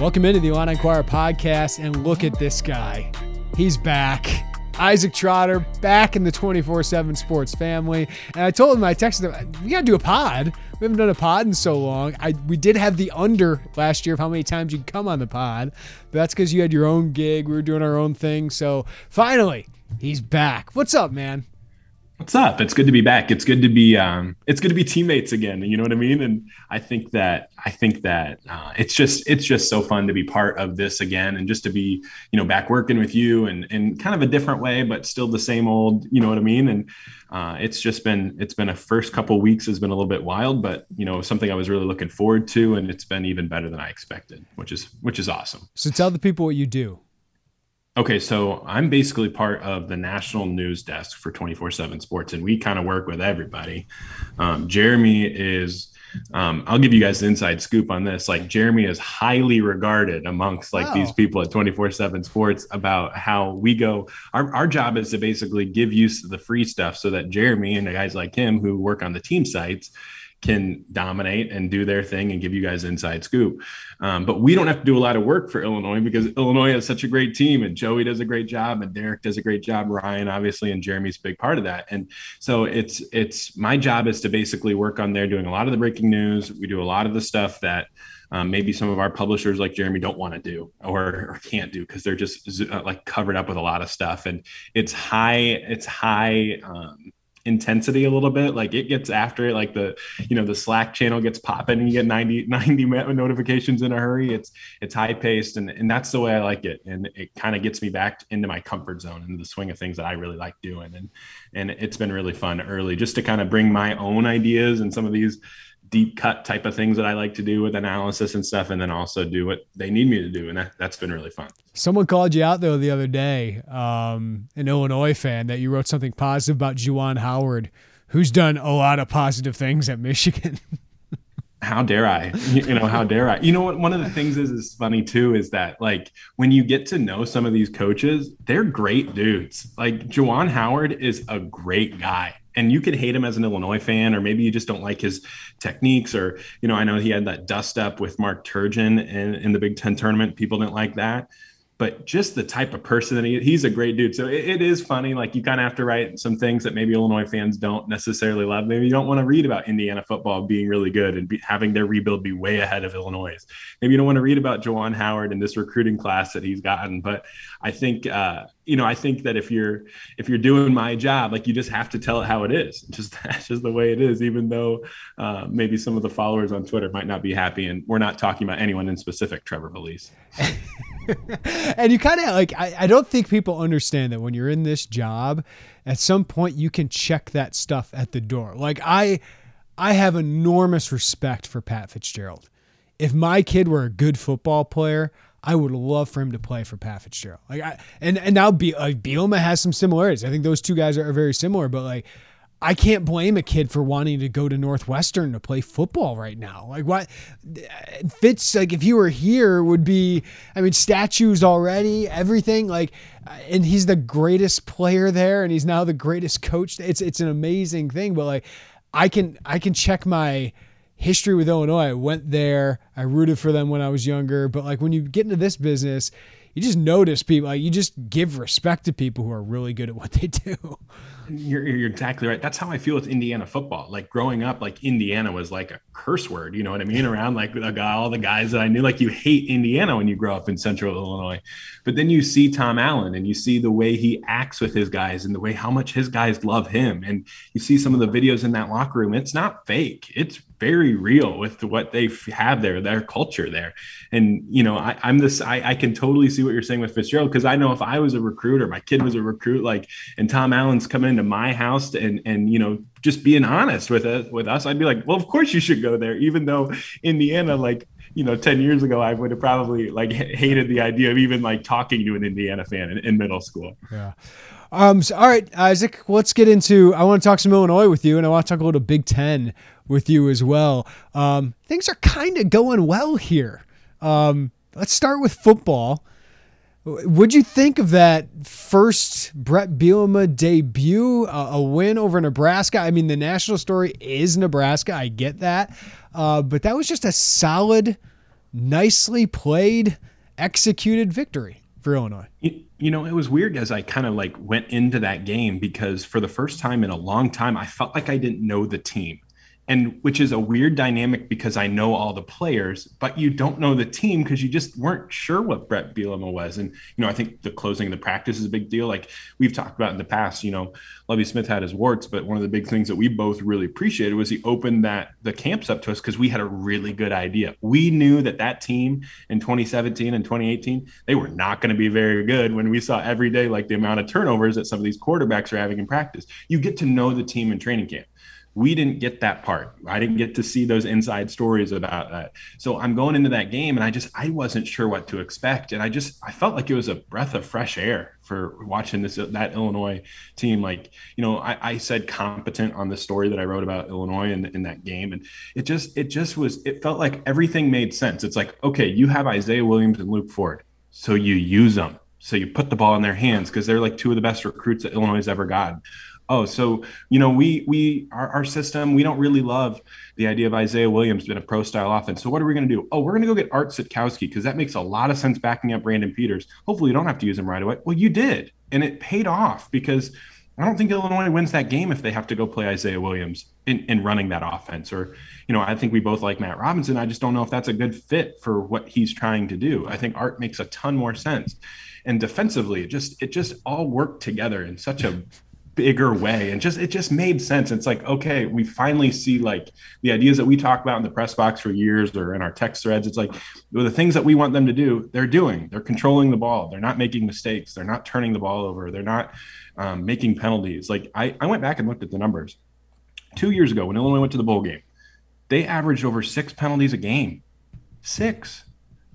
Welcome into the Illini Inquirer podcast, and look at this guy. He's back. Isaac Trotter back in the 24 7 sports family. And I told him, I texted him, we got to do a pod. We haven't done a pod in so long. I We did have the under last year of how many times you can come on the pod. But that's because you had your own gig. We were doing our own thing. So finally, he's back. What's up, man? What's up? It's good to be back. It's good to be um, it's good to be teammates again. You know what I mean? And I think that I think that uh, it's just it's just so fun to be part of this again, and just to be you know back working with you and in kind of a different way, but still the same old. You know what I mean? And uh, it's just been it's been a first couple weeks has been a little bit wild, but you know something I was really looking forward to, and it's been even better than I expected, which is which is awesome. So tell the people what you do. Okay, so I'm basically part of the national news desk for 24 7 Sports, and we kind of work with everybody. Um, Jeremy is, um, I'll give you guys the inside scoop on this. Like, Jeremy is highly regarded amongst like wow. these people at 24 7 Sports about how we go. Our, our job is to basically give you the free stuff so that Jeremy and the guys like him who work on the team sites can dominate and do their thing and give you guys inside scoop. Um, but we don't have to do a lot of work for Illinois because Illinois has such a great team and Joey does a great job and Derek does a great job, Ryan obviously, and Jeremy's a big part of that. And so it's it's my job is to basically work on there doing a lot of the breaking news. We do a lot of the stuff that um, maybe some of our publishers like Jeremy don't want to do or, or can't do because they're just uh, like covered up with a lot of stuff and it's high it's high um, intensity a little bit. Like it gets after it like the you know the slack channel gets popping and you get 90 90 notifications in a hurry. It's it's high paced and and that's the way i like it. And it kind of gets me back into my comfort zone into the swing of things that i really like doing. And and it's been really fun early just to kind of bring my own ideas and some of these deep cut type of things that I like to do with analysis and stuff, and then also do what they need me to do, and that, has been really fun. Someone called you out though the other day, um, an Illinois fan, that you wrote something positive about Juwan Howard, who's done a lot of positive things at Michigan. how dare I? You know, how dare I? You know what? One of the things is is funny too is that like when you get to know some of these coaches, they're great dudes. Like Juwan Howard is a great guy and you could hate him as an Illinois fan, or maybe you just don't like his techniques, or you know, I know he had that dust up with Mark Turgeon in, in the Big Ten tournament. People didn't like that but just the type of person that he, he's a great dude. So it, it is funny. Like you kind of have to write some things that maybe Illinois fans don't necessarily love. Maybe you don't want to read about Indiana football being really good and be, having their rebuild be way ahead of Illinois. Maybe you don't want to read about Juwan Howard and this recruiting class that he's gotten. But I think, uh, you know, I think that if you're if you're doing my job, like you just have to tell it how it is. Just that's just the way it is. Even though uh, maybe some of the followers on Twitter might not be happy, and we're not talking about anyone in specific, Trevor Belize. and you kind of like, I, I don't think people understand that when you're in this job, at some point you can check that stuff at the door. Like I, I have enormous respect for Pat Fitzgerald. If my kid were a good football player, I would love for him to play for Pat Fitzgerald. Like I, and and now Be, like Bielema has some similarities. I think those two guys are very similar, but like I can't blame a kid for wanting to go to Northwestern to play football right now. Like what Fitz like if you were here would be I mean statues already, everything like and he's the greatest player there and he's now the greatest coach. It's it's an amazing thing, but like I can I can check my history with Illinois. I went there, I rooted for them when I was younger, but like when you get into this business, you just notice people. Like, you just give respect to people who are really good at what they do. You're, you're exactly right. That's how I feel with Indiana football. Like growing up, like Indiana was like a curse word. You know what I mean? Around like guy, all the guys that I knew, like you hate Indiana when you grow up in Central Illinois. But then you see Tom Allen and you see the way he acts with his guys and the way how much his guys love him. And you see some of the videos in that locker room. It's not fake. It's very real with what they have there, their culture there. And you know, I, am this. I, I, can totally see what you're saying with Fitzgerald because I know if I was a recruiter, my kid was a recruit, like, and Tom Allen's coming into my house and and you know just being honest with us with us, I'd be like, well, of course you should go there, even though Indiana, like you know 10 years ago i would have probably like hated the idea of even like talking to an indiana fan in, in middle school yeah um so, all right isaac let's get into i want to talk some illinois with you and i want to talk a little big ten with you as well. Um, things are kind of going well here. Um, let's start with football. Would you think of that first Bret Bielema debut, uh, a win over Nebraska? I mean, the national story is Nebraska. I get that. Uh, but that was just a solid, nicely played, executed victory for Illinois. You, you know, it was weird as I kind of like went into that game because for the first time in a long time, I felt like I didn't know the team and which is a weird dynamic because I know all the players, but you don't know the team because you just weren't sure what Bret Bielema was. And you know, I think the closing of the practice is a big deal. Like we've talked about in the past, you know, Lovie Smith had his warts, but one of the big things that we both really appreciated was he opened that the camps up to us because we had a really good idea. We knew that that team in 2017 and 2018 they were not going to be very good when we saw every day like the amount of turnovers that some of these quarterbacks are having in practice. You get to know the team in training camp we didn't get that part. I didn't get to see those inside stories about that. So i'm going into that game and i just i wasn't sure what to expect. And i just i felt like it was a breath of fresh air for watching this that illinois team. Like you know i, I said competent on the story that i wrote about illinois in, in that game. And it just it just was it felt like everything made sense. It's like okay you have isaiah williams and luke ford. So you use them. So you put the ball in their hands because they're like two of the best recruits that illinois has ever gotten oh, so you know, we we our, our system, we don't really love the idea of Isaiah Williams being a pro style offense. So what are we going to do? Oh, we're going to go get Art Sitkowski because that makes a lot of sense backing up Brandon Peters. Hopefully, you don't have to use him right away. Well, you did, and it paid off because I don't think Illinois wins that game if they have to go play Isaiah Williams in, in running that offense. Or, you know, I think we both like Matt Robinson. I just don't know if that's a good fit for what he's trying to do. I think Art makes a ton more sense. And defensively, it just it just all worked together in such a bigger way. And just it just made sense. It's like okay we finally see like the ideas that we talk about in the press box for years or in our text threads. It's like the things that we want them to do they're doing. They're controlling the ball. They're not making mistakes. They're not turning the ball over. They're not um, making penalties. Like I, I went back and looked at the numbers. Two years ago when illinois went to the bowl game they averaged over six penalties a game. Six.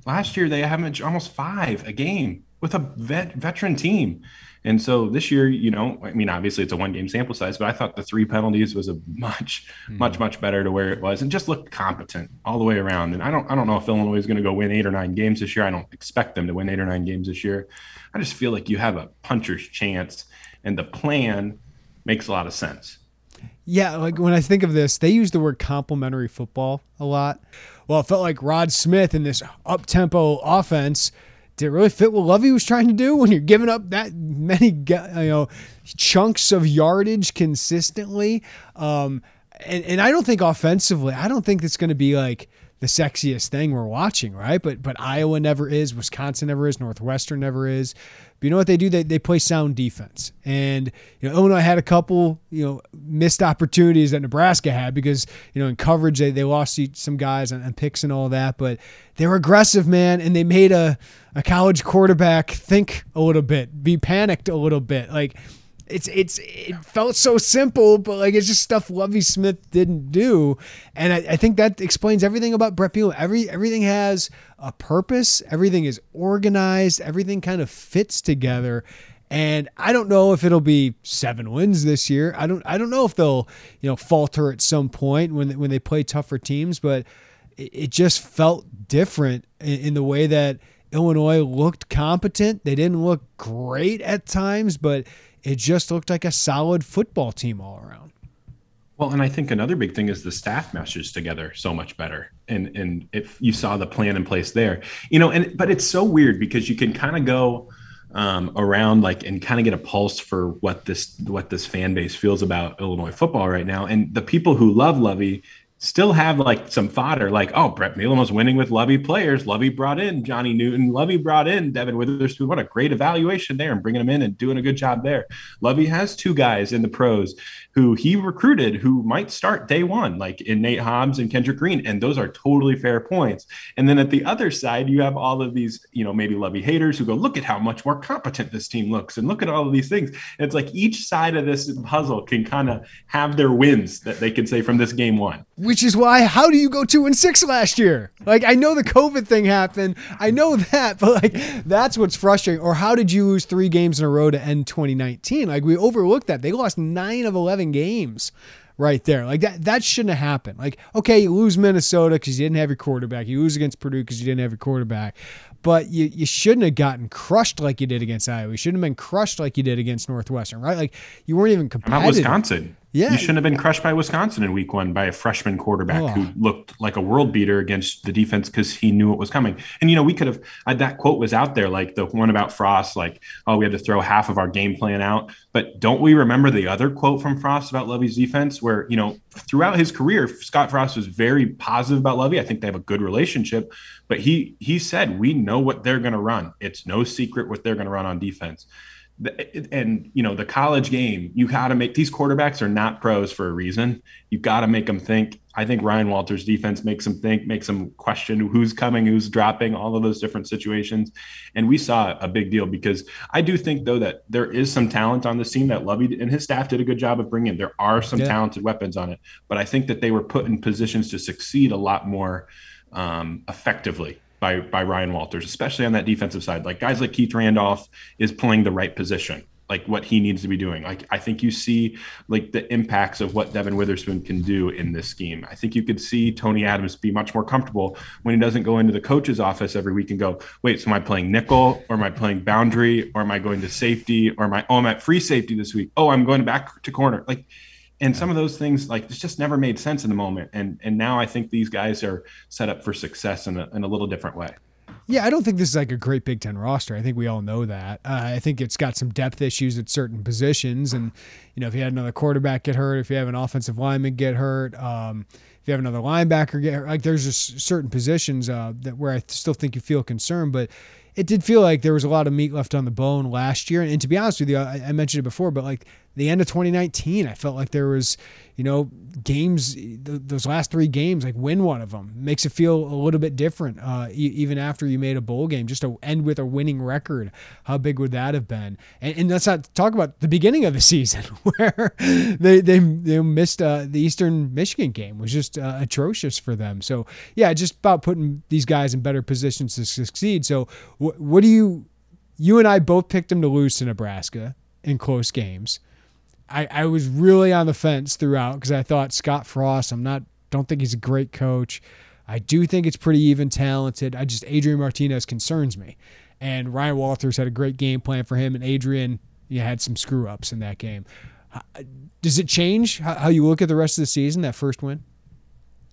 Last year they averaged almost five a game with a vet, veteran team and so this year, you know, I mean, obviously it's a one game sample size, but I thought the three penalties was a much, mm-hmm. much, much better to where it was and just looked competent all the way around. And I don't, I don't know if Illinois is going to go win eight or nine games this year. I don't expect them to win eight or nine games this year. I just feel like you have a puncher's chance and the plan makes a lot of sense. Yeah, like when I think of this, they use the word complementary football a lot. Well, it felt like Rod Smith in this up tempo offense did it really fit what Lovie was trying to do when you're giving up that many you know chunks of yardage consistently? Um, and, and I don't think offensively, I don't think it's going to be like the sexiest thing we're watching, right? But but Iowa never is, Wisconsin never is, Northwestern never is. But you know what they do? They, they play sound defense. And you know, Illinois had a couple, you know, missed opportunities that Nebraska had because, you know, in coverage they, they lost some guys and, and picks and all that. But they were aggressive, man, and they made a, a college quarterback think a little bit, be panicked a little bit. Like it's it's it felt so simple, but like it's just stuff Lovie Smith didn't do, and I, I think that explains everything about Bret Bielema. Every everything has a purpose. Everything is organized. Everything kind of fits together. And I don't know if it'll be seven wins this year. I don't. I don't know if they'll, you know, falter at some point when when they play tougher teams. But it, it just felt different in, in the way that Illinois looked competent. They didn't look great at times, but it just looked like a solid football team all around. Well, and I think another big thing is the staff meshes together so much better. And and if you saw the plan in place there, you know, and but it's so weird because you can kind of go um, around like and kind of get a pulse for what this what this fan base feels about Illinois football right now. And the people who love Lovie still have like some fodder, like, oh, Bret Bielema was winning with Lovie players. Lovie brought in Johnny Newton. Lovie brought in Devin Witherspoon. What a great evaluation there and bringing him in and doing a good job there. Lovie has two guys in the pros who he recruited who might start day one, like in Nate Hobbs and Kendrick Green. And those are totally fair points. And then at the other side, you have all of these, you know, maybe Lovie haters who go, look at how much more competent this team looks and look at all of these things. And it's like each side of this puzzle can kind of have their wins that they can say from this game one. Which is why, how do you go two and six last year? Like, I know the COVID thing happened. I know that, but like, that's what's frustrating. Or how did you lose three games in a row to end 2019? Like, we overlooked that. They lost nine of 11 games right there. Like that that shouldn't have happened. Like okay, you lose Minnesota because you didn't have your quarterback. You lose against Purdue because you didn't have your quarterback. But you, you shouldn't have gotten crushed like you did against Iowa. You shouldn't have been crushed like you did against Northwestern, right? Like you weren't even competitive. Not Wisconsin. Yeah. You shouldn't have been crushed by Wisconsin in week one by a freshman quarterback oh. who looked like a world beater against the defense because he knew it was coming. And, you know, we could have, that quote was out there, like the one about Frost, like, oh, we had to throw half of our game plan out. But don't we remember the other quote from Frost about Lovie's defense where, you know, throughout his career, Scott Frost was very positive about Lovie. I think they have a good relationship. But he he said, we know what they're going to run. It's no secret what they're going to run on defense and you know the college game you got to make these quarterbacks are not pros for a reason. You got to make them think. I think ryan walters defense makes them think makes them question who's coming who's dropping all of those different situations. And we saw a big deal because i do think though that there is some talent on this team that lovie and his staff did a good job of bringing. There are some yeah. talented weapons on it but i think that they were put in positions to succeed a lot more um, effectively by by Ryan Walters, especially on that defensive side. Like guys like Keith Randolph is playing the right position, like what he needs to be doing. Like I think you see like the impacts of what Devin Witherspoon can do in this scheme. I think you could see Tony Adams be much more comfortable when he doesn't go into the coach's office every week and go, wait, so am I playing nickel or am I playing boundary or am I going to safety or am I oh I'm at free safety this week? Oh, I'm going back to corner. Like and some of those things like it's just never made sense in the moment and and now i think these guys are set up for success in a, in a little different way yeah, I don't think this is like a great Big Ten roster. I think we all know that. Uh, I think it's got some depth issues at certain positions, and you know, if you had another quarterback get hurt, if you have an offensive lineman get hurt, um, if you have another linebacker get hurt, like there's just certain positions uh, that where I still think you feel concerned, but it did feel like there was a lot of meat left on the bone last year. And to be honest with you, I, I mentioned it before, but like the end of 2019, I felt like there was, you know, games, those last three games, like win one of them makes it feel a little bit different. Uh, even after you made a bowl game, just to end with a winning record, how big would that have been? And, and let's not talk about the beginning of the season where they they, they missed uh, the Eastern Michigan game was just uh, atrocious for them. So yeah, just about putting these guys in better positions to succeed. So wh- what do you? You and I both picked them to lose to Nebraska in close games. I, I was really on the fence throughout because I thought Scott Frost, I'm not, don't think he's a great coach. I do think it's pretty even talented. I just, Adrian Martinez concerns me. And Ryan Walters had a great game plan for him, and Adrian you had some screw ups in that game. Uh, does it change how you look at the rest of the season, that first win?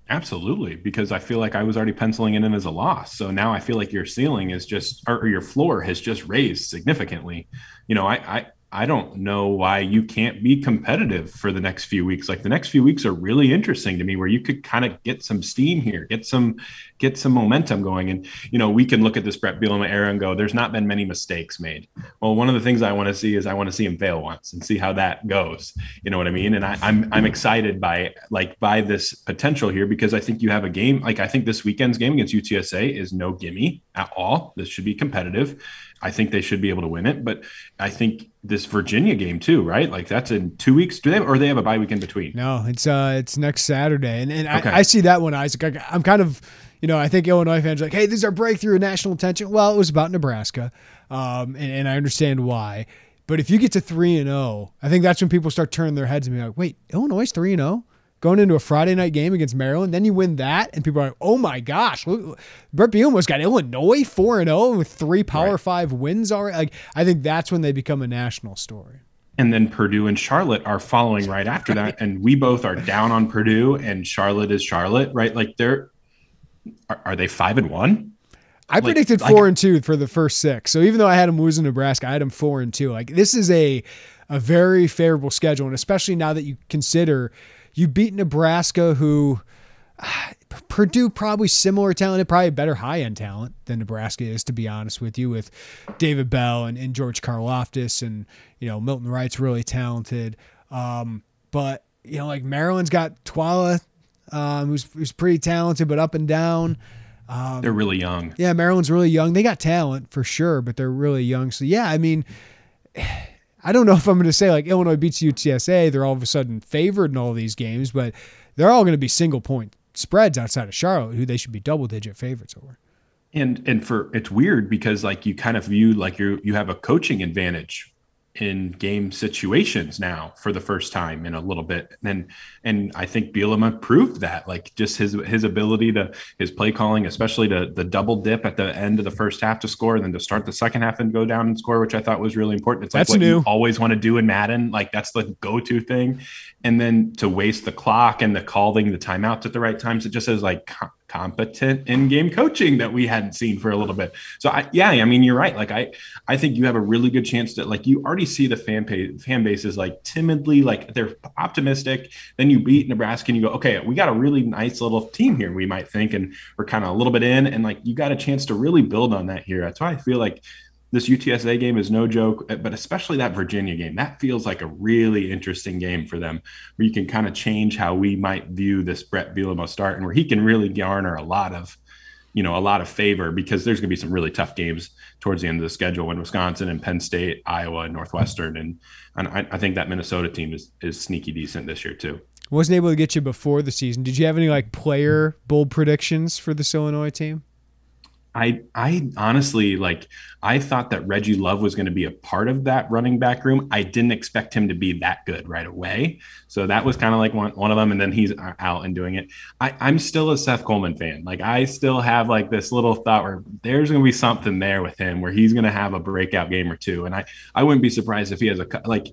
Absolutely, because I feel like I was already penciling it in as a loss. So now I feel like your ceiling is just, or your floor has just raised significantly. You know, I, I I don't know why you can't be competitive for the next few weeks. Like the next few weeks are really interesting to me where you could kind of get some steam here, get some get some momentum going. And you know, we can look at this Bret Bielema era and go, there's not been many mistakes made. Well, one of the things I want to see is I want to see him fail once and see how that goes. You know what I mean? And I, I'm I'm excited by like by this potential here because I think you have a game like I think this weekend's game against UTSA is no gimme at all. This should be competitive I think they should be able to win it. But I think this Virginia game too, right? Like that's in two weeks. Do they have, or they have a bye week in between? No, it's uh it's next Saturday, and and okay. I, I, see that one, Isaac. I, I'm kind of you know I think Illinois fans are like, hey, this is our breakthrough of national attention. Well, it was about Nebraska, um, and, and I understand why. But if you get to three and zero, oh, I think that's when people start turning their heads and be like, wait, Illinois three and zero going into a Friday night game against Maryland. Then you win that, and people are like, "Oh my gosh, look, Bret Bielema's got Illinois four and zero with three Power right. Five wins already." Like, I think that's when they become a national story. and then Purdue and Charlotte are following right after that, and we both are down on Purdue, and Charlotte is Charlotte, right? Like they're are, are they five and one? I like, predicted four and two for the first six. So even though I had them losing Nebraska, I had them four and two. Like this is a a very favorable schedule, and especially now that you consider you beat Nebraska, who Purdue probably similar talent, probably better high end talent than Nebraska is, to be honest with you, with David Bell and, and George Karlaftis and you know Milton Wright's really talented. Um, but you know, like Maryland's got Taulia, um, who's who's pretty talented, but up and down. Um, they're really young. Yeah, Maryland's really young. They got talent for sure, but they're really young. So yeah, I mean. I don't know if I'm going to say like Illinois beats UTSA, they're all of a sudden favored in all these games, but they're all going to be single point spreads outside of Charlotte, who they should be double digit favorites over. And and for it's weird because like you kind of view like you you have a coaching advantage in game situations now for the first time in a little bit. And and I think Bielema proved that, like just his his ability to his play calling, especially to the double dip at the end of the first half to score, and then to start the second half and go down and score, which I thought was really important. It's like that's what new. you always want to do in Madden, like that's the go-to thing. And then to waste the clock and the calling the timeouts at the right times, it just is like competent in-game coaching that we hadn't seen for a little bit. So I, yeah, I mean, you're right. Like I, I think you have a really good chance to like, you already see the fan fan base is like timidly, like they're optimistic. Then you beat Nebraska and you go, okay, we got a really nice little team here. We might think, and we're kind of a little bit in and like, you got a chance to really build on that here. That's why I feel like this UTSA game is no joke, eh, but especially that Virginia game. That feels like a really interesting game for them, where you can kind of change how we might view this Bret Bielema start, and where he can really garner a lot of, you know, a lot of favor because there's going to be some really tough games towards the end of the schedule when Wisconsin and Penn State, Iowa, and Northwestern, and and I, I think that Minnesota team is is sneaky decent this year too. Wasn't able to get you before the season. Did you have any like player bold predictions for this Illinois team? I I honestly like I thought that Reggie Love was going to be a part of that running back room. I didn't expect him to be that good right away. So that was kind of like one, one of them. And then he's out and doing it. I, I'm still a Seth Coleman fan. Like I still have like this little thought where there's going to be something there with him where he's going to have a breakout game or two. And I I wouldn't be surprised if he has a like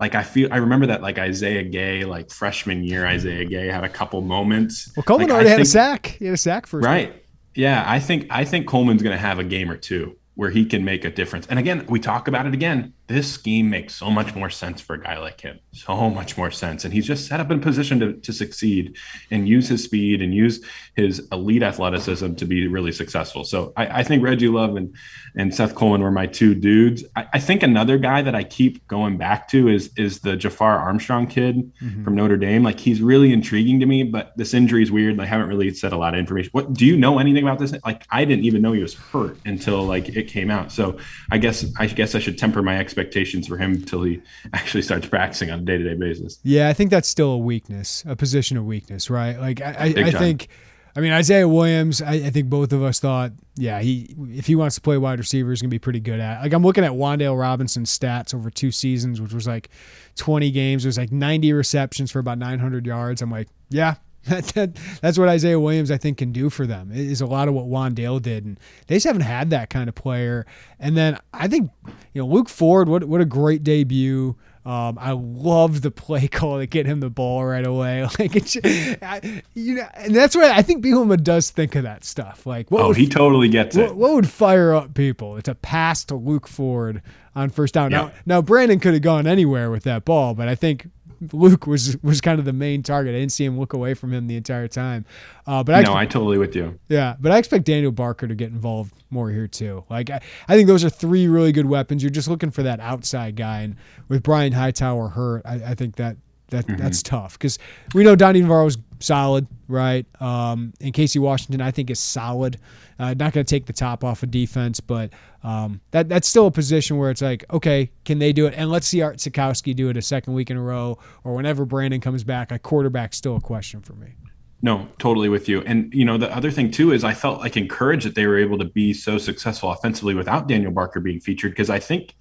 like I feel I remember that like Isaiah Gay, like freshman year, Isaiah Gay had a couple moments. Well, Coleman like, already I had think, a sack. He had a sack first. Right. Yeah, I think I think Coleman's going to have a game or two where he can make a difference. And again, we talk about it again this scheme makes so much more sense for a guy like him. So much more sense. And he's just set up in position to, to succeed and use his speed and use his elite athleticism to be really successful. So i, I think reggie love and, and seth coleman were my two dudes. I, I, think another guy that i keep going back to is is the jafar armstrong kid mm-hmm. from notre dame. Like he's really intriguing to me but this injury is weird. I haven't really said a lot of information. What do you know anything about this? Like i didn't even know he was hurt until like it came out. So i guess i guess i should temper my expectations expectations for him until he actually starts practicing on a day to day basis. Yeah, I think that's still a weakness, a position of weakness, right? Like I, I, I think. I mean, Isaiah Williams, I, I, think both of us thought, yeah, he if he wants to play wide receiver, he's gonna be pretty good at. Like I'm looking at Wan'Dale Robinson's stats over two seasons, which was like 20 games. It was like 90 receptions for about 900 yards. I'm like, yeah, that, that, that's what Isaiah Williams I think can do for them. It is a lot of what Wan'Dale did, and they just haven't had that kind of player. And then I think you know Luke Ford, what what a great debut. Um, I love the play call to get him the ball right away. Like it's, I, you know, and that's why I think Bielema does think of that stuff. Like, what oh, would, he totally gets what, it. What would fire up people? It's a pass to Luke Ford on first down. Now, now Brandon could have gone anywhere with that ball, but I think Luke was was kind of the main target. I didn't see him look away from him the entire time. Uh, but I no, I totally with you. Yeah, but I expect Daniel Barker to get involved more here too. Like I, I think those are three really good weapons. You're just looking for that outside guy, and with Brian Hightower hurt, I, I think that that mm-hmm. that's tough because we know Donny Navarro's solid, right? Um, and Casey Washington, I think, is solid. Uh, not going to take the top off of defense, but um, that that's still a position where it's like, okay, can they do it? And let's see Art Sitkowski do it a second week in a row, or whenever Brandon comes back. A quarterback's still a question for me. No, totally with you. And you know, the other thing too is I felt like encouraged that they were able to be so successful offensively without Daniel Barker being featured because I think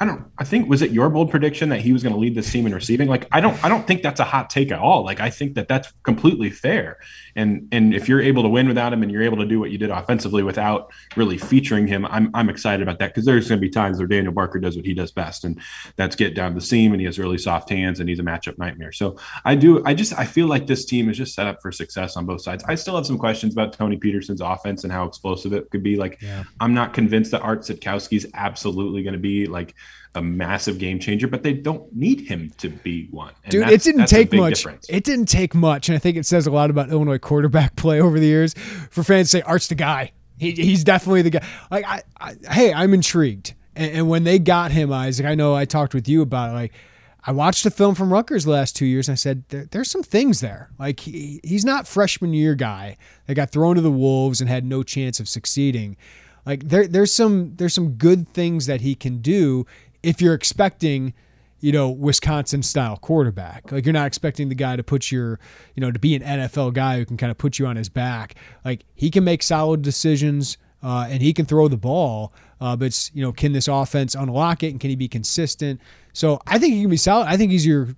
I don't I think was it your bold prediction that he was going to lead this team in receiving? Like I don't I don't think that's a hot take at all. Like I think that that's completely fair. And and if you're able to win without him and you're able to do what you did offensively without really featuring him, I'm I'm excited about that because there's going to be times where Daniel Barker does what he does best and that's get down the seam and he has really soft hands and he's a matchup nightmare. So I do I just I feel like this team is just set up for success on both sides. I still have some questions about Tony Petersen's offense and how explosive it could be. Like yeah. I'm not convinced that Art Sitkowski is absolutely going to be like a massive game changer, but they don't need him to be one. And Dude, it didn't take much. Difference. It didn't take much, and I think it says a lot about Illinois quarterback play over the years for fans to say Art's the guy. He, he's definitely the guy. Like, I, I hey, I'm intrigued. And, and, when they got him, Isaac, I know I talked with you about it. Like, I watched the film from Rutgers last two years, and I said there, there's some things there. Like, he, he's not freshman year guy that got thrown to the wolves and had no chance of succeeding. Like there, there's some there's some good things that he can do if you're expecting, you know, Wisconsin style quarterback. Like you're not expecting the guy to put your, you know, to be an NFL guy who can kind of put you on his back. Like he can make solid decisions uh, and he can throw the ball. Uh, but it's, you know, can this offense unlock it and can he be consistent? So I think he can be solid. I think he's your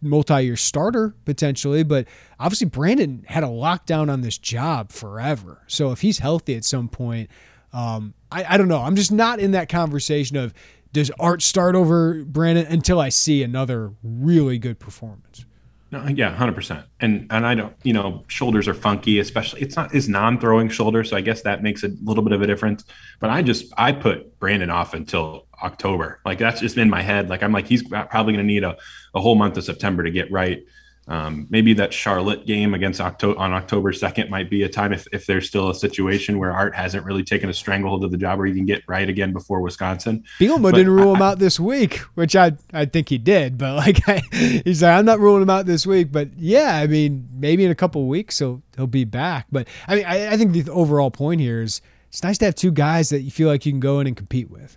multi-year starter potentially, but obviously Brandon had a lockdown on this job forever. So if he's healthy at some point, um, I, I don't know. I'm just not in that conversation of does Art start over Brandon until I see another really good performance. No, yeah, hundred percent. And and I don't, you know, shoulders are funky, especially it's not his non-throwing shoulder, so I guess that makes a little bit of a difference. But I just I put Brandon off until October. Like that's just in my head. Like I'm like he's probably going to need a, a whole month of September to get right. Um, maybe that Charlotte game against October on October 2nd might be a time if, if there's still a situation where Art hasn't really taken a stranglehold of the job where he can get right again before Wisconsin. Bielema didn't rule I, him out this week, which I I think he did, but like I, he's like I'm not ruling him out this week, but yeah, I mean maybe in a couple weeks he'll he'll be back. But I mean I, I think the overall point here is it's nice to have two guys that you feel like you can go in and compete with.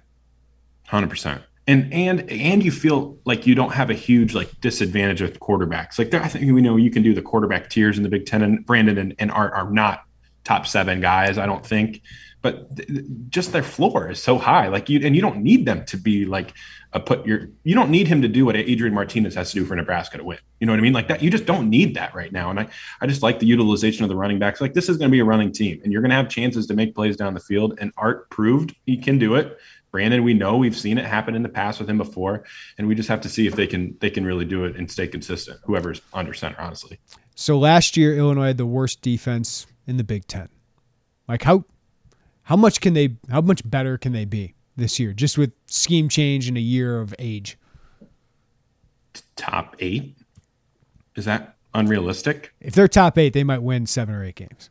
Hundred percent and and and you feel like you don't have a huge like disadvantage with quarterbacks. Like there, I think we know you can do the quarterback tiers in the Big Ten, and Brandon and, and Art are not top seven guys. I don't think, but th- just their floor is so high. Like you, and you don't need them to be like a put your. You don't need him to do what Adrian Martinez has to do for Nebraska to win. You know what I mean? Like that. You just don't need that right now. And I, I just like the utilization of the running backs. Like this is going to be a running team, and you're going to have chances to make plays down the field. And Art proved he can do it. Brandon, we know we've seen it happen in the past with him before, and we just have to see if they can they can really do it and stay consistent. Whoever's under center, honestly. So last year, Illinois had the worst defense in the Big Ten. Like how how much can they how much better can they be this year, just with scheme change and a year of age? Top eight is that unrealistic? If they're top eight, they might win seven or eight games.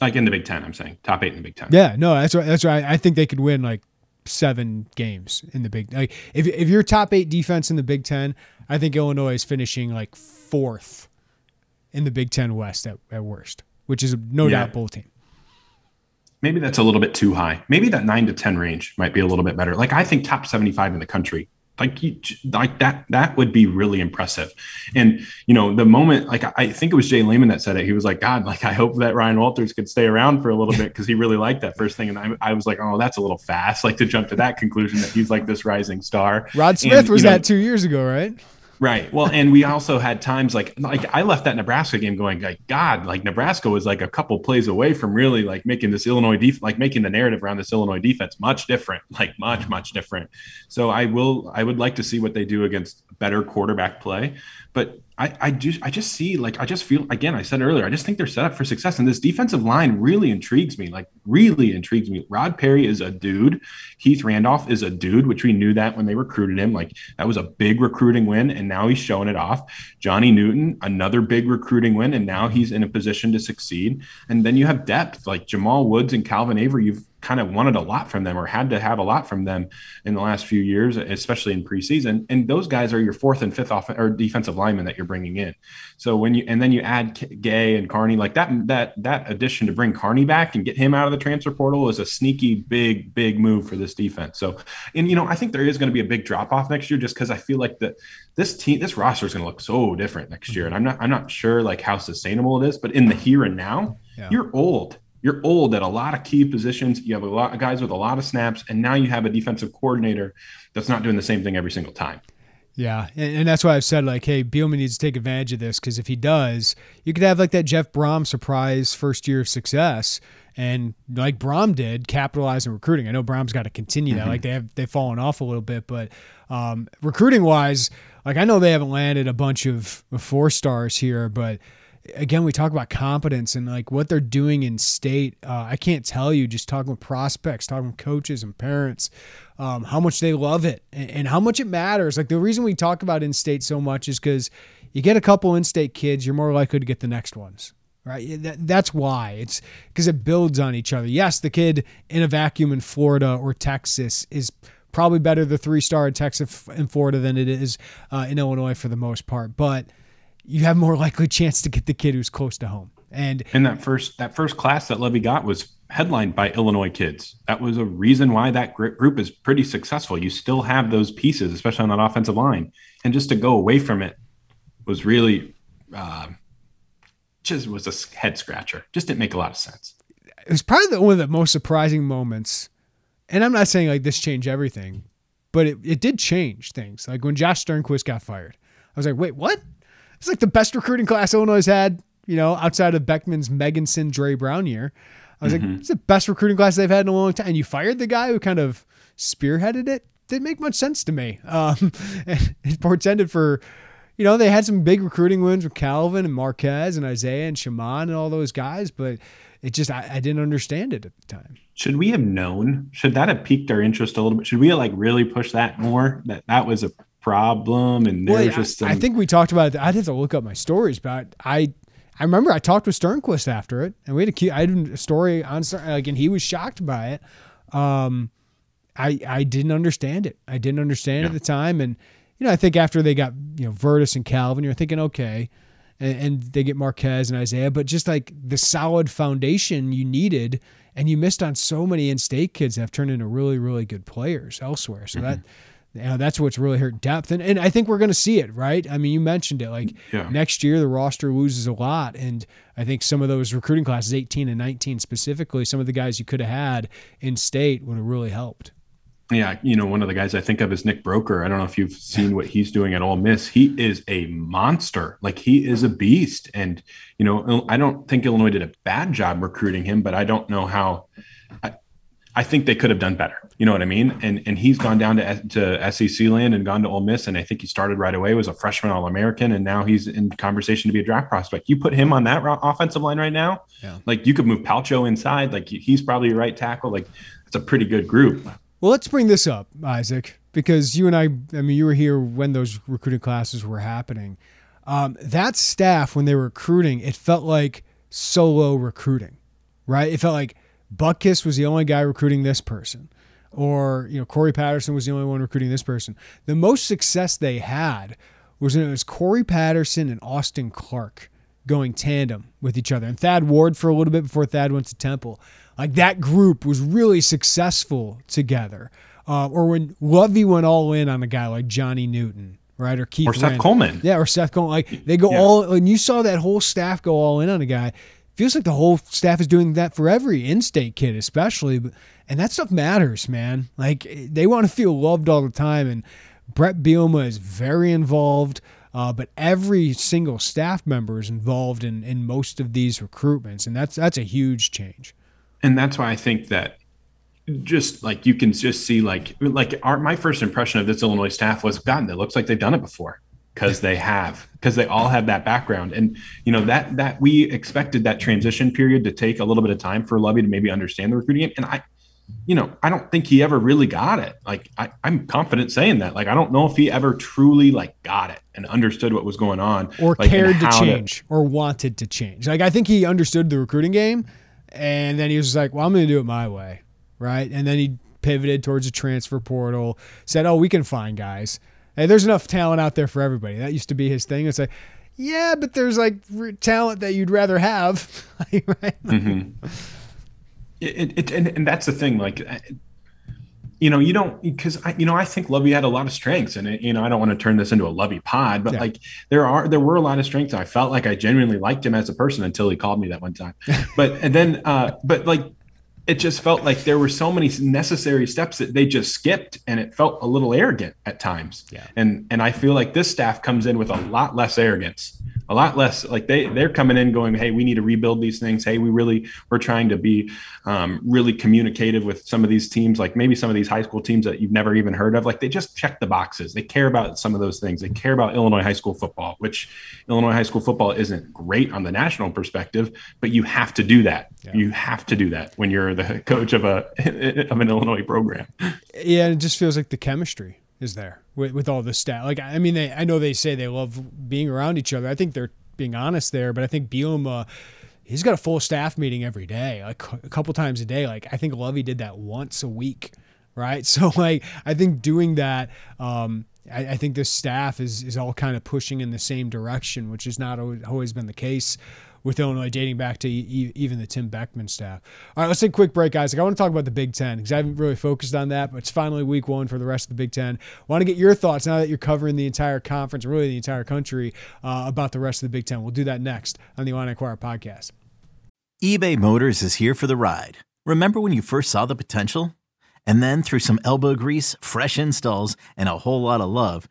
Like in the Big Ten, I'm saying top eight in the Big Ten. Yeah, no, that's right. That's right. I think they could win like seven games in the Big. Like if if you're top eight defense in the Big Ten, I think Illinois is finishing like fourth in the Big Ten West at, at worst, which is no yeah. doubt bowl team. Maybe that's a little bit too high. Maybe that nine to ten range might be a little bit better. Like I think top seventy five in the country like you, like that that would be really impressive. And you know the moment like i think it was jay leman that said it. He was like god like i hope that ryan walters could stay around for a little bit because he really liked that first thing. And I, I was like oh that's a little fast like to jump to that conclusion that he's like this rising star. Rod smith and, was know, that two years ago right Right. Well, and we also had times like like I left that Nebraska game going like God, like Nebraska was like a couple plays away from really like making this Illinois def like making the narrative around this Illinois defense much different, like much mm-hmm. much different. So I will I would like to see what they do against better quarterback play, but I, I just I just see like I just feel again I said earlier I just think they're set up for success and this defensive line really intrigues me like really intrigues me. Rod Perry is a dude. Keith Randolph is a dude, which we knew that when they recruited him. Like that was a big recruiting win, and now he's showing it off. Johnny Newton, another big recruiting win, and now he's in a position to succeed. And then you have depth like Jamal Woods and Calvin Avery. You've kind of wanted a lot from them or had to have a lot from them in the last few years, especially in preseason. And those guys are your fourth and fifth off or defensive linemen that you're bringing in. So when you and then you add Gay and Carney, like that that that addition to bring Carney back and get him out of the transfer portal is a sneaky big big move for this defense. So and you know I think there is going to be a big drop off next year just because I feel like that this team this roster is going to look so different next year, mm-hmm. and I'm not I'm not sure like how sustainable it is. But in the here and now, yeah. you're old you're old at a lot of key positions. You have a lot of guys with a lot of snaps, and now you have a defensive coordinator that's not doing the same thing every single time. Yeah, and, and that's why I've said like, hey, Bielema needs to take advantage of this because if he does, you could have like that Jeff Brohm surprise first year of success, and like Brohm did, capitalize on recruiting. I know Brohm's got to continue that. Mm-hmm. Like they have they've fallen off a little bit, but um, recruiting wise, like I know they haven't landed a bunch of four stars here, but again, we talk about competence and like what they're doing in state. Uh, I can't tell you just talking with prospects, talking with coaches and parents, um, how much they love it and, and, how much it matters. Like the reason we talk about in state so much is because you get a couple in state kids, you're more likely to get the next ones. Right. That, that's why it's because it builds on each other. Yes, the kid in a vacuum in Florida or Texas is probably better the three star in Texas and Florida than it is uh, in Illinois for the most part. But you have more likely chance to get the kid who's close to home. And and that first that first class that Lovie got was headlined by Illinois kids. That was a reason why that group is pretty successful. You still have those pieces, especially on that offensive line, and just to go away from it was really uh, just was a head scratcher. Just didn't make a lot of sense. It was probably the, one of the most surprising moments. And I'm not saying like this changed everything, but it, it did change things. Like when Josh Sternquist got fired, I was like, wait, what? It's like the best recruiting class Illinois had, you know, outside of Beckman's Megginson Dre Brown year. I was mm-hmm. like, it's the best recruiting class they've had in a long time. And you fired the guy who kind of spearheaded it. Didn't make much sense to me. Um, it portended for, you know, they had some big recruiting wins with Calvin and Marquez and Isaiah and Shaman and all those guys, but it just I, I, didn't understand it at the time. Should we have known? Should that have piqued our interest a little bit? Should we have like really push that more? That that was a problem and there's well, just some... I think we talked about it. I'd have to look up my stories, but I I remember I talked with Sternquist after it, and we had a key I had a story on like, and he was shocked by it. Um, I I didn't understand it. I didn't understand yeah. at the time, and you know I think after they got you know Vertus and Calvin, you're thinking okay, and, and they get Marquez and Isaiah, but just like the solid foundation you needed, and you missed on so many in-state kids that have turned into really really good players elsewhere. So mm-hmm. that you know, that's what's really hurt depth. And, and I think we're going to see it, right? I mean, you mentioned it. Like yeah. next year, the roster loses a lot. And I think some of those recruiting classes, 18 and 19 specifically, some of the guys you could have had in state would have really helped. Yeah, you know, one of the guys I think of is Nick Broeker. I don't know if you've seen what he's doing at Ole Miss. He is a monster. Like he is a beast. And, you know, I don't think Illinois did a bad job recruiting him, but I don't know how I, I think they could have done better. You know what I mean? And and he's gone down to to SEC land and gone to Ole Miss, and I think he started right away. Was a freshman All American, and now he's in conversation to be a draft prospect. You put him on that offensive line right now, yeah. like you could move Palcho inside. Like he's probably your right tackle. Like it's a pretty good group. Well, let's bring this up, Isaac, because you and I. I mean, you were here when those recruiting classes were happening. Um, that staff, when they were recruiting, it felt like solo recruiting, right? It felt like Butkus was the only guy recruiting this person, or you know Cory Patterson was the only one recruiting this person. The most success they had was when it was Cory Patterson and Austin Clark going tandem with each other, and Thad Ward for a little bit before Thad went to Temple. Like that group was really successful together. Uh, or when Lovie went all in on a guy like Johnny Newton, right? Or Keith or Seth Coleman. Yeah, or Seth Coleman. Like they go yeah. all and you saw that whole staff go all in on a guy feels like the whole staff is doing that for every in-state kid, especially. And that stuff matters, man. Like they want to feel loved all the time. And Bret Bielema is very involved. Uh, but every single staff member is involved in, in most of these recruitments, and that's that's a huge change. And that's why I think that just like you can just see like like our my first impression of this Illinois staff was God, it looks like they've done it before because they have because they all have that background. And you know that that we expected that transition period to take a little bit of time for Lovie to maybe understand the recruiting game. And I you know I don't think he ever really got it. Like I, I'm confident saying that. Like I don't know if he ever truly like got it and understood what was going on or like, cared to change to, or wanted to change. Like I think he understood the recruiting game and then he was like well I'm going to do it my way right? And then he pivoted towards a transfer portal said oh we can find guys hey, there's enough talent out there for everybody. That used to be his thing. It's like, yeah, but there's like talent that you'd rather have, right? Mm-hmm. It, it, and, and that's the thing. Like, you know, you don't because I, you know, I think Lovie had a lot of strengths, and it, you know, I don't want to turn this into a Lovie pod, but yeah. like there are there were a lot of strengths. I felt like I genuinely liked him as a person until he called me that one time. but and then, uh, but like it just felt like there were so many necessary steps that they just skipped, and it felt a little arrogant at times. Yeah. And and I feel like this staff comes in with a lot less arrogance a lot less like they they're coming in going hey we need to rebuild these things. Hey we really we're trying to be um, really communicative with some of these teams like maybe some of these high school teams that you've never even heard of. Like they just check the boxes. They care about some of those things. They care about illinois high school football which illinois high school football isn't great on the national perspective but you have to do that. Yeah. you have to do that when you're the coach of a of an illinois program. Yeah it just feels like the chemistry is there with, with all the staff. Like, I mean, they, I know they say they love being around each other. I think they're being honest there, but I think Bielema, he's got a full staff meeting every day, like a couple times a day. Like, I think Lovie did that once a week, right? So, like, I think doing that, um, I, I think the staff is is all kind of pushing in the same direction, which has not always been the case with Illinois dating back to e- even the Tim Beckman staff. All right, let's take a quick break, guys. Like, I want to talk about the Big Ten because I haven't really focused on that, but it's finally week one for the rest of the Big Ten. I want to get your thoughts now that you're covering the entire conference, really the entire country, uh, about the rest of the Big Ten. We'll do that next on the Illini Inquirer podcast. eBay Motors is here for the ride. Remember when you first saw the potential? And then through some elbow grease, fresh installs, and a whole lot of love,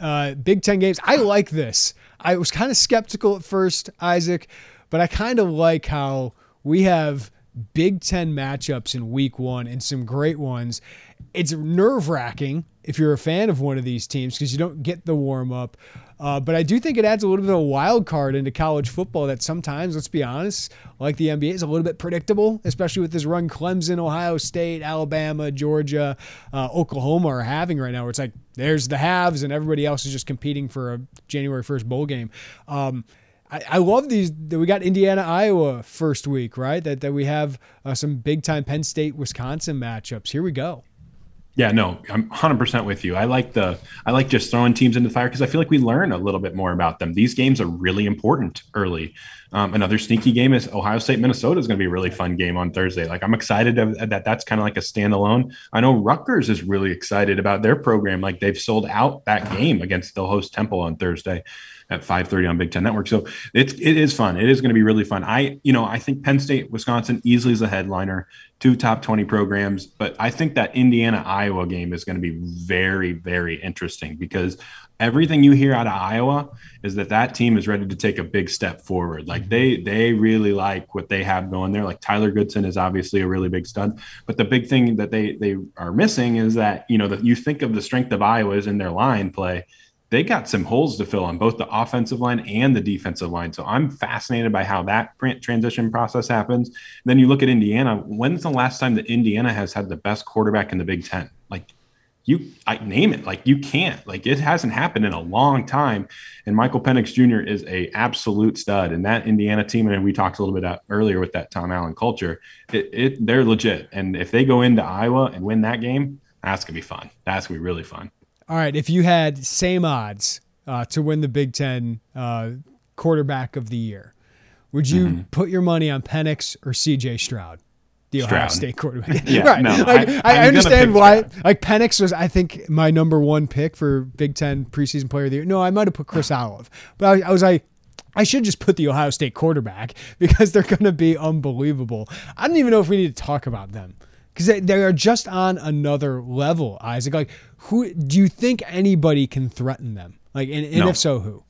uh, Big Ten games. I like this. I was kind of skeptical at first, Isaac, but I kind of like how we have Big Ten matchups in week one and some great ones. It's nerve wracking if you're a fan of one of these teams because you don't get the warm up. Uh, but I do think it adds a little bit of a wild card into college football that sometimes, let's be honest, like the NBA, is a little bit predictable, especially with this run Clemson, Ohio State, Alabama, Georgia, uh, Oklahoma are having right now, where it's like there's the haves and everybody else is just competing for a January 1st bowl game. Um, I, I, love these that we got Indiana, Iowa first week, right? That, that we have uh, some big time Penn State, Wisconsin matchups. Here we go. Yeah, no, I'm 100% with you. I like the I like just throwing teams into the fire because I feel like we learn a little bit more about them. These games are really important early. Um, another sneaky game is Ohio State Minnesota is going to be a really fun game on Thursday. Like I'm excited that that's kind of like a standalone. I know Rutgers is really excited about their program. Like they've sold out that game against the host Temple on Thursday at 5:30 on Big Ten Network. So it's it is fun. It is going to be really fun. I you know I think Penn State, Wisconsin easily is a headliner, two top 20 programs, but I think that Indiana Iowa game is going to be very very interesting because everything you hear out of Iowa is that that team is ready to take a big step forward. Like they they really like what they have going there. Like Tyler Goodson is obviously a really big stud, but the big thing that they they are missing is that you know that you think of the strength of Iowa is in their line play they got some holes to fill on both the offensive line and the defensive line. So I'm fascinated by how that transition process happens. And then you look at Indiana. When's the last time that Indiana has had the best quarterback in the Big Ten? Like you, I name it. Like you can't. Like it hasn't happened in a long time. And Michael Penix Jr. is a absolute stud. And that Indiana team, and we talked a little bit uh, earlier with that Tom Allen culture. It, it they're legit. And if they go into Iowa and win that game, that's gonna be fun. That's gonna be really fun. All right, if you had same odds uh, to win the Big Ten uh, quarterback of the year, would you mm-hmm. put your money on Penix or CJ Stroud? The Ohio Stroud. State quarterback. yeah, right. No, like, I, I understand why. Stroud. Like Penix was, I think, my number one pick for Big Ten preseason player of the year. No, I might have put Chris Olave, but I, I was like, I should just put the Ohio State quarterback because they're going to be unbelievable. I don't even know if we need to talk about them because they, they are just on another level, Isaac. Like, who do you think anybody can threaten them? Like, and, and no. if so, who?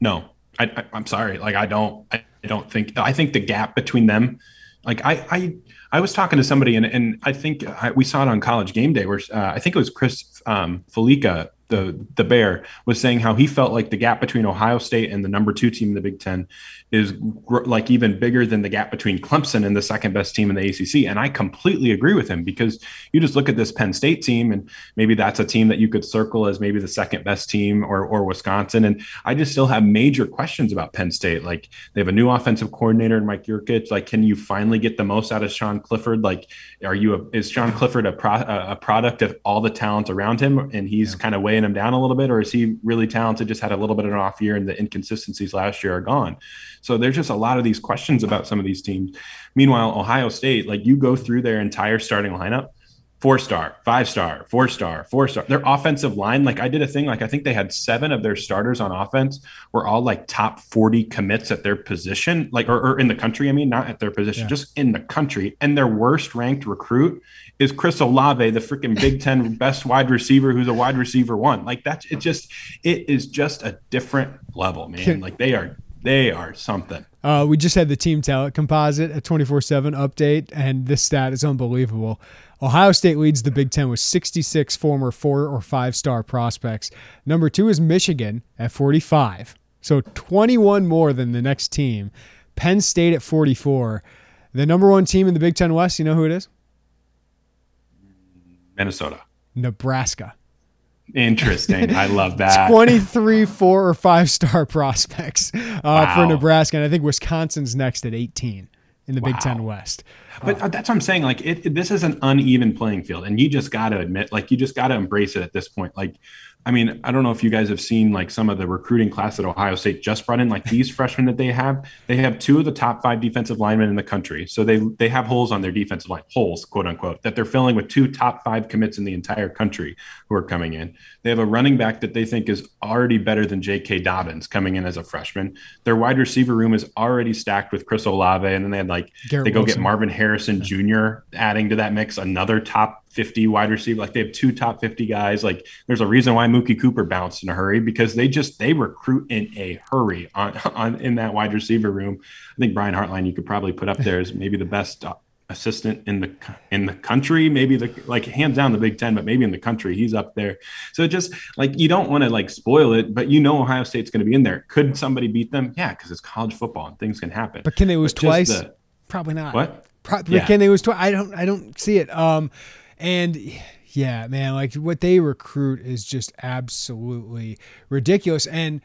No, I, am sorry. Like, I don't. I, don't think. I think the gap between them. Like, I, I, I was talking to somebody, and and I think I, we saw it on College Game Day, where uh, I think it was Chris um, Fallica the the bear was saying how he felt like the gap between Ohio State and the number two team in the Big Ten is gr- like even bigger than the gap between Clemson and the second best team in the ACC. And I completely agree with him because you just look at this Penn State team, and maybe that's a team that you could circle as maybe the second best team or or Wisconsin. And I just still have major questions about Penn State. Like they have a new offensive coordinator in Mike Yurcich. Like, can you finally get the most out of Sean Clifford? Like, are you a, is Sean Clifford a pro, a product of all the talent around him, and he's yeah. kind of weighing him down a little bit, or is he really talented? Just had a little bit of an off year, and the inconsistencies last year are gone. So there's just a lot of these questions about some of these teams. Meanwhile, Ohio State, like you go through their entire starting lineup, four star, five star, four star, four star. Their offensive line, like I did a thing, like I think they had seven of their starters on offense were all like top 40 commits at their position, like or, or in the country. I mean, not at their position, yeah. just in the country. And their worst ranked recruit is Chris Olave, the freaking Big Ten best wide receiver, who's a wide receiver one. Like that's it. Just it is just a different level, man. Like they are they are something. Uh, we just had the team talent composite a 24 7 update, and this stat is unbelievable. Ohio State leads the Big Ten with 66 former four or five star prospects. Number two is Michigan at 45, so 21 more than the next team. Penn State at 44. The number one team in the Big Ten West, you know who it is? Minnesota. Nebraska. Interesting. I love that. 23 four or five star prospects uh, wow. for Nebraska. And I think Wisconsin's next at 18 in the wow. Big Ten West. But uh, that's what I'm saying. Like, it, it, this is an uneven playing field. And you just got to admit, like, you just got to embrace it at this point. Like, I mean, I don't know if you guys have seen like some of the recruiting class that Ohio State just brought in. Like these freshmen that they have, they have two of the top five defensive linemen in the country. So they they have holes on their defensive line, holes, quote unquote, that they're filling with two top five commits in the entire country who are coming in. They have a running back that they think is already better than J.K. Dobbins coming in as a freshman. Their wide receiver room is already stacked with Chris Olave, and then they had like Garrett they go Wilson. get Marvin Harrison Jr. adding to that mix, another top 50 wide receiver. Like they have two top 50 guys. Like there's a reason why Mookie Cooper bounced in a hurry because they just they recruit in a hurry on on in that wide receiver room. I think Brian Hartline you could probably put up there is maybe the best uh, assistant in the in the country maybe the like hands down the big 10 but maybe in the country he's up there so just like you don't want to like spoil it but you know ohio state's going to be in there could somebody beat them yeah because it's college football and things can happen but can they lose twice the, probably not what Pro- yeah. can they lose twice i don't i don't see it um and yeah, man, like what they recruit is just absolutely ridiculous. And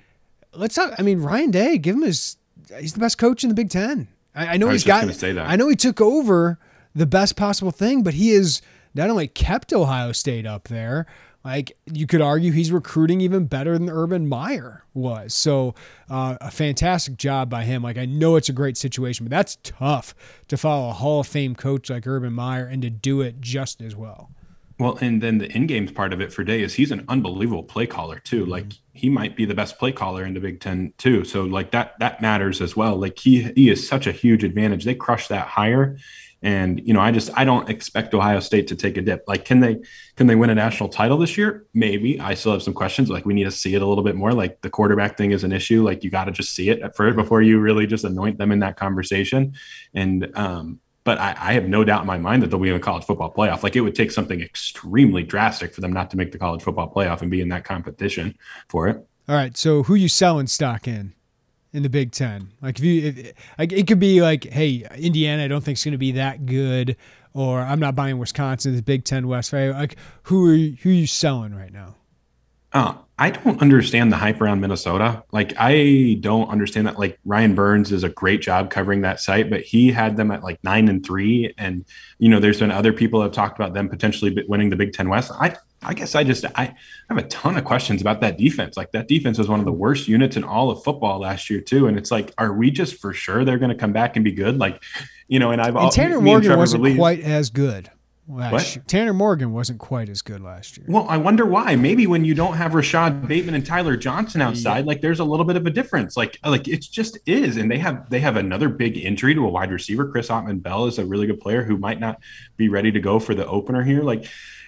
let's talk. I mean, Ryan Day, give him his. He's the best coach in the Big Ten. I, I know I he's got. I know he took over the best possible thing, but he has not only kept Ohio State up there. Like you could argue, he's recruiting even better than Urban Meyer was. So uh, a fantastic job by him. Like I know it's a great situation, but that's tough to follow a Hall of Fame coach like Urban Meyer and to do it just as well. Well, and then the in games part of it for Day is he's an unbelievable play caller too. Mm-hmm. Like he might be the best play caller in the Big Ten too. So like that that matters as well. Like he he is such a huge advantage. They crush that higher. And you know, I just I don't expect Ohio State to take a dip. Like, can they can they win a national title this year? Maybe. I still have some questions. Like, we need to see it a little bit more. Like the quarterback thing is an issue. Like you got to just see it for it before you really just anoint them in that conversation. And um, but I, I, have no doubt in my mind that they'll be in a college football playoff. Like it would take something extremely drastic for them not to make the college football playoff and be in that competition for it. All right. So who you selling stock in in the Big Ten? Like if you, if, like it could be like, hey, Indiana, I don't think it's going to be that good, or I'm not buying Wisconsin, the Big Ten West. Right? Like who are you, who are you selling right now? Uh, I don't understand the hype around Minnesota. Like, I don't understand that. Like, Ryan Burns does a great job covering that site, but he had them at like nine and three. And, you know, there's been other people have talked about them potentially winning the Big Ten West. I, I guess I just I have a ton of questions about that defense. Like that defense was one of the worst units in all of football last year too. And it's like, are we just for sure they're going to come back and be good? Like, you know, and I've and Tanner Morgan wasn't quite as good last year. Tanner Morgan wasn't quite as good last year. Well, I wonder why. Maybe when you don't have Rashad Bateman and Tyler Johnson outside, yeah. like there's a little bit of a difference. Like like it just is. And they have they have another big injury to a wide receiver. Chris Autman-Bell is a really good player who might not be ready to go for the opener here. Like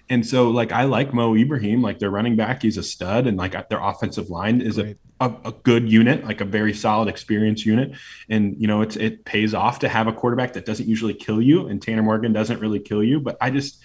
and so, like, I like Mo Ibrahim, like their running back, he's a stud, and like their offensive line is a, a, a, good unit, like a very solid, experienced unit. And you know, it's it pays off to have a quarterback that doesn't usually kill you, and Tanner Morgan doesn't really kill you. But I just,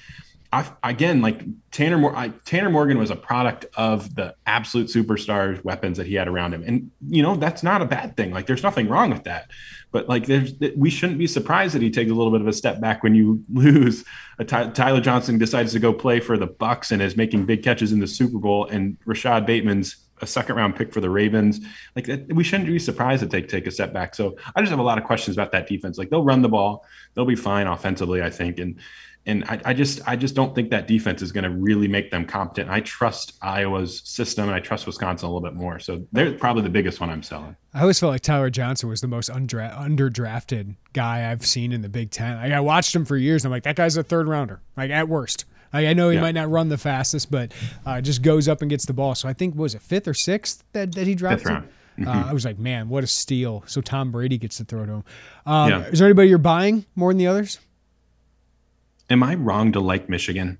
I again, like Tanner, Mor- I, Tanner Morgan was a product of the absolute superstar weapons that he had around him, and you know, that's not a bad thing. Like, there's nothing wrong with that. But like, there's we shouldn't be surprised that he takes a little bit of a step back when you lose. Tyler Johnson decides to go play for the Bucks and is making big catches in the Super Bowl, and Rashad Bateman's a second round pick for the Ravens. Like we shouldn't be surprised that they take a step back. So I just have a lot of questions about that defense. Like they'll run the ball, they'll be fine offensively, I think, and and I, I, just I just don't think that defense is going to really make them competent. I trust Iowa's system and I trust Wisconsin a little bit more. So they're probably the biggest one I'm selling. I always felt like Tyler Johnson was the most undra- underdrafted guy I've seen in the Big Ten. Like, I watched him for years. I'm like, that guy's a third rounder, like at worst. Like, I know he yeah. might not run the fastest, but uh, just goes up and gets the ball. So I think was it fifth or sixth that, that he dropped. Fifth round. Uh, mm-hmm. I was like, man, what a steal! So Tom Brady gets to throw to him. Um, yeah. Is there anybody you're buying more than the others? Am I wrong to like Michigan?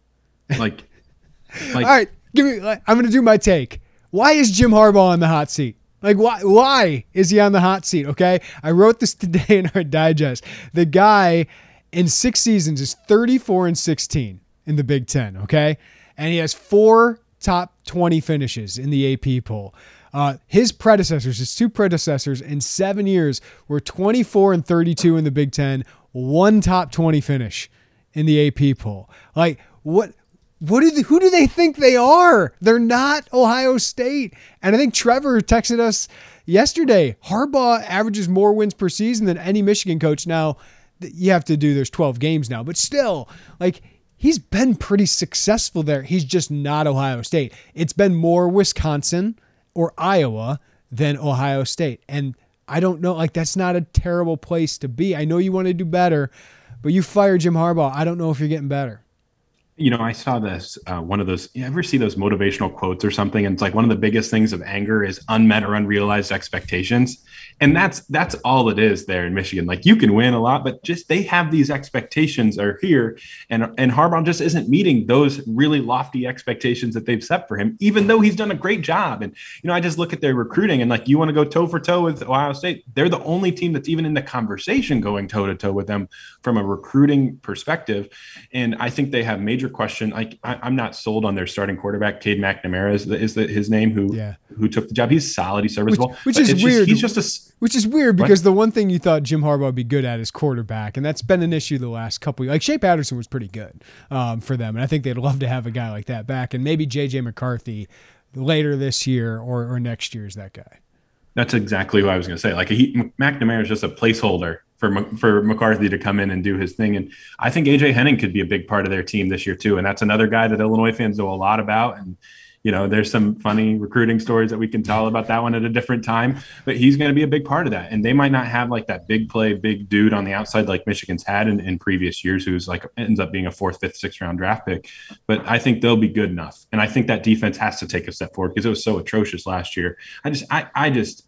Like, like all right, give me. I'm going to do my take. Why is Jim Harbaugh on the hot seat? Like why why is he on the hot seat? Okay. I wrote this today in our digest. The guy in six seasons is 34 and 16 in the Big Ten. Okay. And he has four top 20 finishes in the AP poll. Uh, his predecessors, his two predecessors in seven years were 24 and 32 in the Big Ten, one top 20 finish in the AP poll. Like what what do they, who do they think they are? They're not Ohio State. And I think Trevor texted us yesterday. Harbaugh averages more wins per season than any Michigan coach. Now, you have to do there's 12 games now, but still, like he's been pretty successful there. He's just not Ohio State. It's been more Wisconsin or Iowa than Ohio State. And I don't know, like that's not a terrible place to be. I know you want to do better, but you fire Jim Harbaugh. I don't know if you're getting better you know, I saw this uh, one of those. You ever see those motivational quotes or something? And it's like one of the biggest things of anger is unmet or unrealized expectations and that's that's all it is there in Michigan. Like you can win a lot, but just they have these expectations are here, and and Harbaugh just isn't meeting those really lofty expectations that they've set for him. Even though he's done a great job, and you know I just look at their recruiting and like you want to go toe for toe with Ohio State, they're the only team that's even in the conversation going toe to toe with them from a recruiting perspective, and I think they have major question. Like I, am not sold on their starting quarterback, Cade McNamara is, the, is the, his name who yeah. who took the job. He's solid, he's serviceable, which, which is weird. Just, he's just a which is weird because the one thing you thought Jim Harbaugh would be good at is quarterback, and that's been an issue the last couple. Like Shea Patterson was pretty good um, for them, and I think they'd love to have a guy like that back, and maybe JJ McCarthy later this year or, or next year is that guy. That's exactly what I was going to say. Like he, McNamara is just a placeholder for for McCarthy to come in and do his thing, and I think AJ Henning could be a big part of their team this year too. And that's another guy that Illinois fans know a lot about, and you know, there's some funny recruiting stories that we can tell about that one at a different time, but he's going to be a big part of that. And they might not have like that big play, big dude on the outside like Michigan's had in, in previous years, who's like ends up being a fourth, fifth, sixth round draft pick. But I think they'll be good enough. And I think that defense has to take a step forward because it was so atrocious last year. I just, I, I just,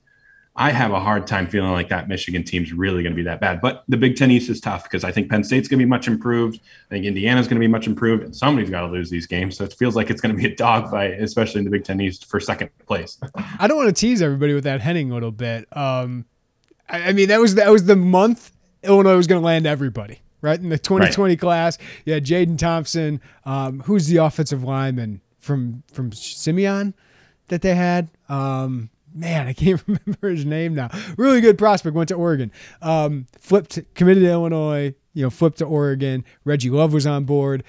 I have a hard time feeling like that Michigan team's really going to be that bad. But the Big Ten East is tough because I think Penn State's going to be much improved. I think Indiana's going to be much improved, and somebody's got to lose these games. So it feels like it's going to be a dogfight, especially in the Big Ten East for second place. I don't want to tease everybody with that Henning a little bit. Um, I, I, mean, that was that was the month Illinois was going to land everybody. Right in the 2020 right. class, yeah, Jaden Thompson, um, who's the offensive lineman from from Simeon that they had. Um, man, I can't remember his name now. Really good prospect. Went to Oregon. Um, flipped, committed to Illinois. You know, flipped to Oregon. Reggie Love was on board.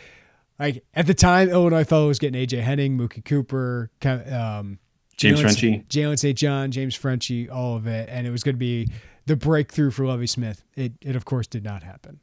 Like at the time, Illinois fellow was getting AJ Henning, Mookie Cooper, um, James Jalen, Frenchie, Jalen St. John, James Frenchie, all of it, and it was going to be the breakthrough for Lovie Smith. It, it of course did not happen.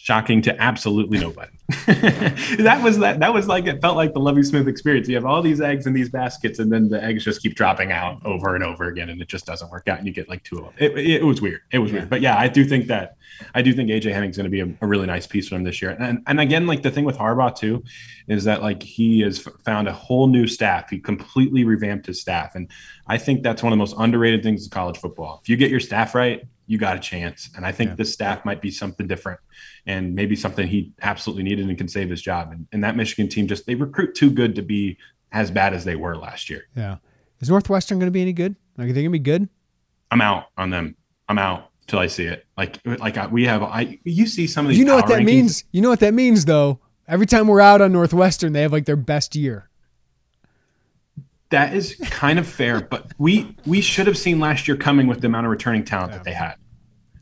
Shocking to absolutely nobody. that was that that was like it felt like the Lovie Smith experience. You have all these eggs in these baskets, and then the eggs just keep dropping out over and over again, and it just doesn't work out, and you get like two of them. It, it, was weird. It was yeah. weird, but yeah, I do think that I do think AJ Henning's going to be a, a, really nice piece for him this year. And and again, like the thing with Harbaugh too, is that like he has found a whole new staff. He completely revamped his staff, and I think that's one of the most underrated things in college football. If you get your staff right, you got a chance. And I think yeah. this staff might be something different and maybe something he absolutely needed and can save his job. And, and that Michigan team just, they recruit too good to be as bad as they were last year. Yeah. Is Northwestern going to be any good? Like, are they going to be good? I'm out on them. I'm out till I see it. Like, like uh, we have, I, you see some of these. You know what that rankings. means? You know what that means though? Every time we're out on Northwestern, they have like their best year. That is kind of fair, but we we should have seen last year coming with the amount of returning talent yeah. that they had.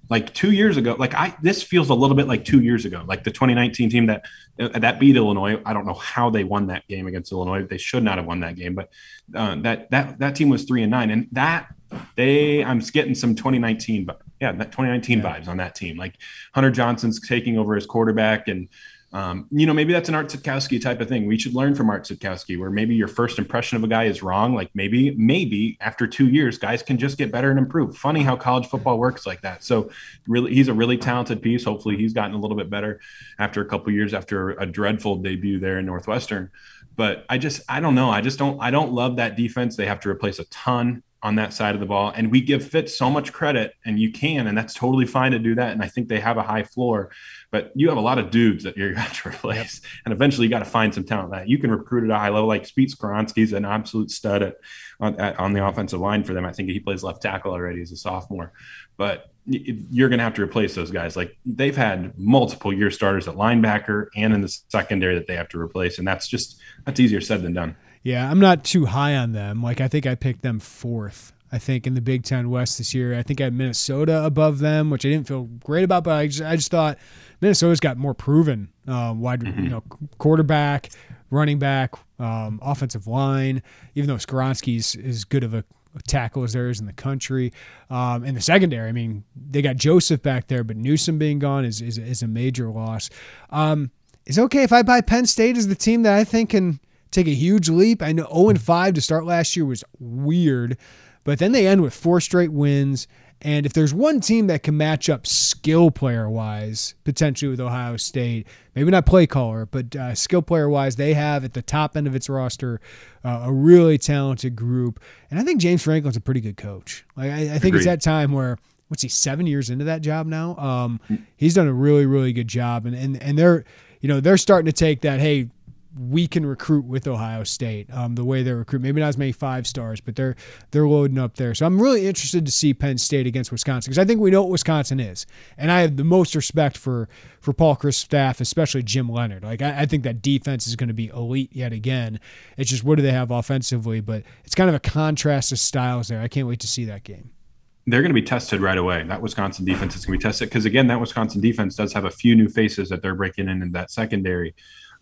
Like two years ago, like I this feels a little bit like two years ago, like the 2019 team that uh, that beat Illinois. I don't know how they won that game against Illinois. They should not have won that game, but uh, that that that team was three and nine, and that they I'm getting some 2019, but yeah, that 2019 yeah. vibes on that team. Like Hunter Johnson's taking over as quarterback and um, you know, maybe that's an Art Sitkowski type of thing. We should learn from Art Sitkowski, where maybe your first impression of a guy is wrong. Like maybe, maybe after two years, guys can just get better and improve. Funny how college football works like that. So, really, he's a really talented piece. Hopefully, he's gotten a little bit better after a couple years after a dreadful debut there in Northwestern. But I just, I don't know. I just don't, I don't love that defense. They have to replace a ton on that side of the ball. And we give Fitz so much credit, and you can, and that's totally fine to do that. And I think they have a high floor, but you have a lot of dudes that you're going to replace. Yep. And eventually you got to find some talent that you can recruit at a high level. Like Speed Skoronski's an absolute stud at on, at, on the offensive line for them. I think he plays left tackle already as a sophomore, but you're going to have to replace those guys. Like they've had multiple year starters at linebacker and in the secondary that they have to replace. And that's just, that's easier said than done. Yeah, I'm not too high on them. Like I think I picked them fourth. I think in the Big Ten West this year. I think I had Minnesota above them, which I didn't feel great about, but I just, I just thought Minnesota's got more proven uh, wide, mm-hmm. you know, quarterback, running back, um, offensive line. Even though Skoronski's as good of a tackle as there is in the country. Um, in the secondary, I mean, they got Joseph back there, but Newsome being gone is is, is a major loss. Um, is okay if I buy Penn State as the team that I think can take a huge leap. I know 0 and 5 to start last year was weird, but then they end with four straight wins. And if there's one team that can match up skill player wise, potentially with Ohio State, maybe not play caller, but uh, skill player wise, they have at the top end of its roster uh, a really talented group. And I think James Franklin's a pretty good coach. Like I, I think Agreed. it's that time where what's he seven years into that job now? Um, he's done a really really good job, and and and they're you know they're starting to take that hey we can recruit with Ohio State. Um, the way they recruit, maybe not as many five stars, but they're they're loading up there. So I'm really interested to see Penn State against Wisconsin because I think we know what Wisconsin is, and I have the most respect for for Paul Chryst staff, especially Jim Leonhard. Like I, I think that defense is going to be elite yet again. It's just what do they have offensively, but it's kind of a contrast of styles there. I can't wait to see that game they're going to be tested right away. That Wisconsin defense is going to be tested because again, that Wisconsin defense does have a few new faces that they're breaking in in that secondary.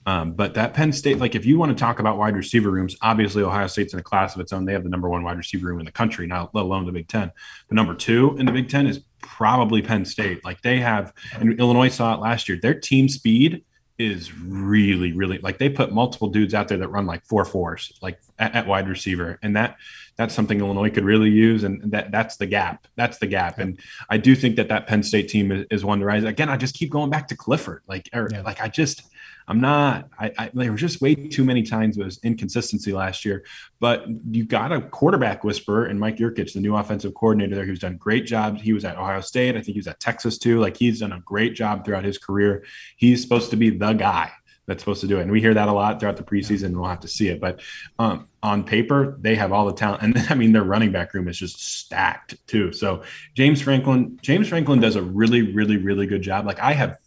Um, but that Penn State, like if you want to talk about wide receiver rooms, obviously Ohio State's in a class of its own. They have the number one wide receiver room in the country, not let alone the Big Ten. But number two in the Big Ten is probably Penn State. Like they have, and Illinois saw it last year. Their team speed is really, really like they put multiple dudes out there that run like four fours, like at, at wide receiver, and that that's something Illinois could really use, and that that's the gap. That's the gap, and I do think that that Penn State team is, is one to rise. Again, I just keep going back to Clifford, like, or, yeah. like I just I'm not. I, I there were just way too many times was inconsistency last year. But you got a quarterback whisperer and Mike Yurcich, the new offensive coordinator there, who's done great jobs. He was at Ohio State. I think he was at Texas too. Like he's done a great job throughout his career. He's supposed to be the guy that's supposed to do it. And we hear that a lot throughout the preseason. We'll have to see it. But um, on paper, they have all the talent. And I mean, their running back room is just stacked too. So James Franklin, James Franklin does a really, really, really good job. Like I have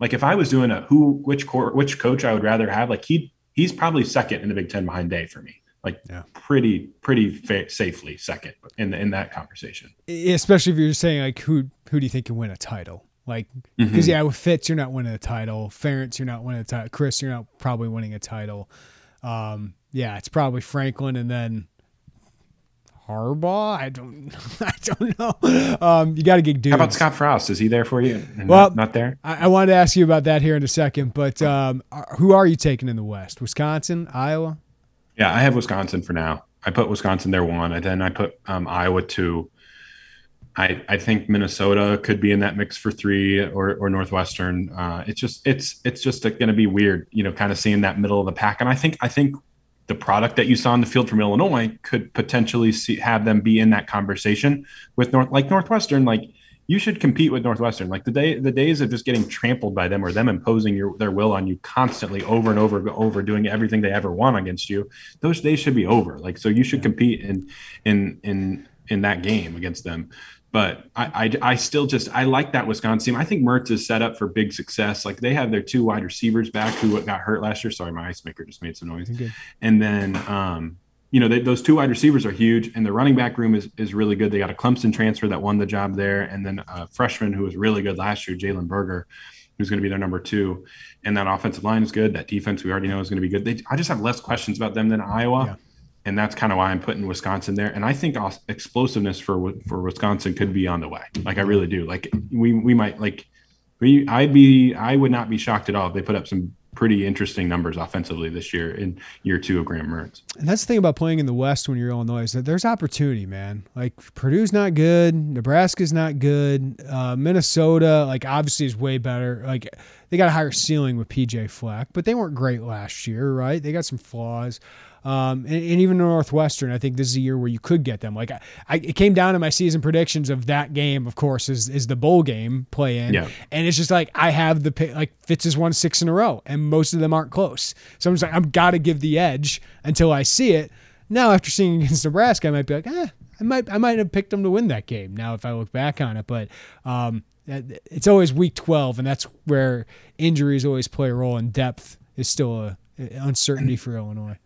like if I was doing a who which core which coach I would rather have, like he he's probably second in the Big Ten behind Day for me. Like yeah. pretty pretty fa- safely second in in that conversation. Especially if you're saying like who who do you think can win a title? Like because mm-hmm. yeah, with Fitz you're not winning a title. Ferentz you're not winning a title. Chryst you're not probably winning a title. Um, yeah, it's probably Franklin and then Harbaugh. I don't. I don't know. Um, you got to get dudes. How about Scott Frost? Is he there for you? Well, not, not there. I, I, wanted to ask you about that here in a second, but um, who are you taking in the West? Wisconsin, Iowa? Yeah, I have Wisconsin for now. I put Wisconsin there one, and then I put um, Iowa two. I, I think Minnesota could be in that mix for three or, or Northwestern. Uh, it's just it's it's just going to be weird, you know, kind of seeing that middle of the pack. And I think I think the product that you saw in the field from Illinois could potentially see, have them be in that conversation with North like Northwestern. Like you should compete with Northwestern. Like the day the days of just getting trampled by them or them imposing your, their will on you constantly over and over over doing everything they ever want against you. Those days should be over. Like so you should compete in in in in that game against them but I, I, I, still just I like that Wisconsin team. I think Mertz is set up for big success. Like they have their two wide receivers back who got hurt last year. Sorry, my ice maker just made some noise. Okay. And then um, you know they, those two wide receivers are huge, and the running back room is is really good. They got a Clemson transfer that won the job there, and then a freshman who was really good last year, Jalen Berger. Who's going to be their number two, and that offensive line is good. That defense we already know is going to be good. They, I just have less questions about them than Iowa. Yeah and that's kind of why I'm putting Wisconsin there. And I think explosiveness for for Wisconsin could be on the way. Like I really do. Like we we might like we I'd be I would not be shocked at all if they put up some pretty interesting numbers offensively this year in year two of Graham Mertz. And that's the thing about playing in the West when you're Illinois is that there's opportunity, man. Like Purdue's not good, Nebraska's not good, uh, Minnesota like obviously is way better. Like they got a higher ceiling with PJ Fleck, but they weren't great last year, right? They got some flaws. Um, and, and, even Northwestern, I think this is a year where you could get them. Like I, I, it came down to my season predictions of that game. Of course, is is the bowl game play in, yeah. and it's just like I have the like Fitz has won six in a row, and most of them aren't close. So I'm just like I've got to give the edge until I see it. Now after seeing against Nebraska, I might be like, eh, I might I might have picked them to win that game. Now if I look back on it, but um, it's always week 12, and that's where injuries always play a role, and depth is still a, a uncertainty for Illinois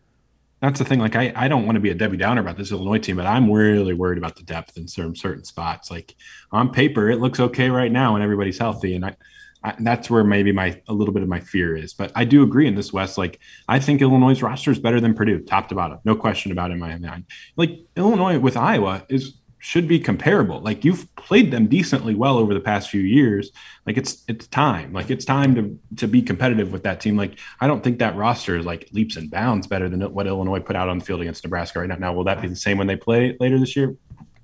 that's the thing. Like, I, I don't want to be a Debbie Downer about this Illinois team, but I'm really worried about the depth in certain certain spots. Like on paper, it looks okay right now, and everybody's healthy, and I, I, that's where maybe my a little bit of my fear is. But I do agree in this West. Like, I think Illinois' roster is better than Purdue, top to bottom, no question about it in my mind. Like Illinois with Iowa is should be comparable. Like you've played them decently well over the past few years. Like it's it's time. Like it's time to to be competitive with that team. Like I don't think that roster is like leaps and bounds better than what Illinois put out on the field against Nebraska right now. Now will that be the same when they play later this year?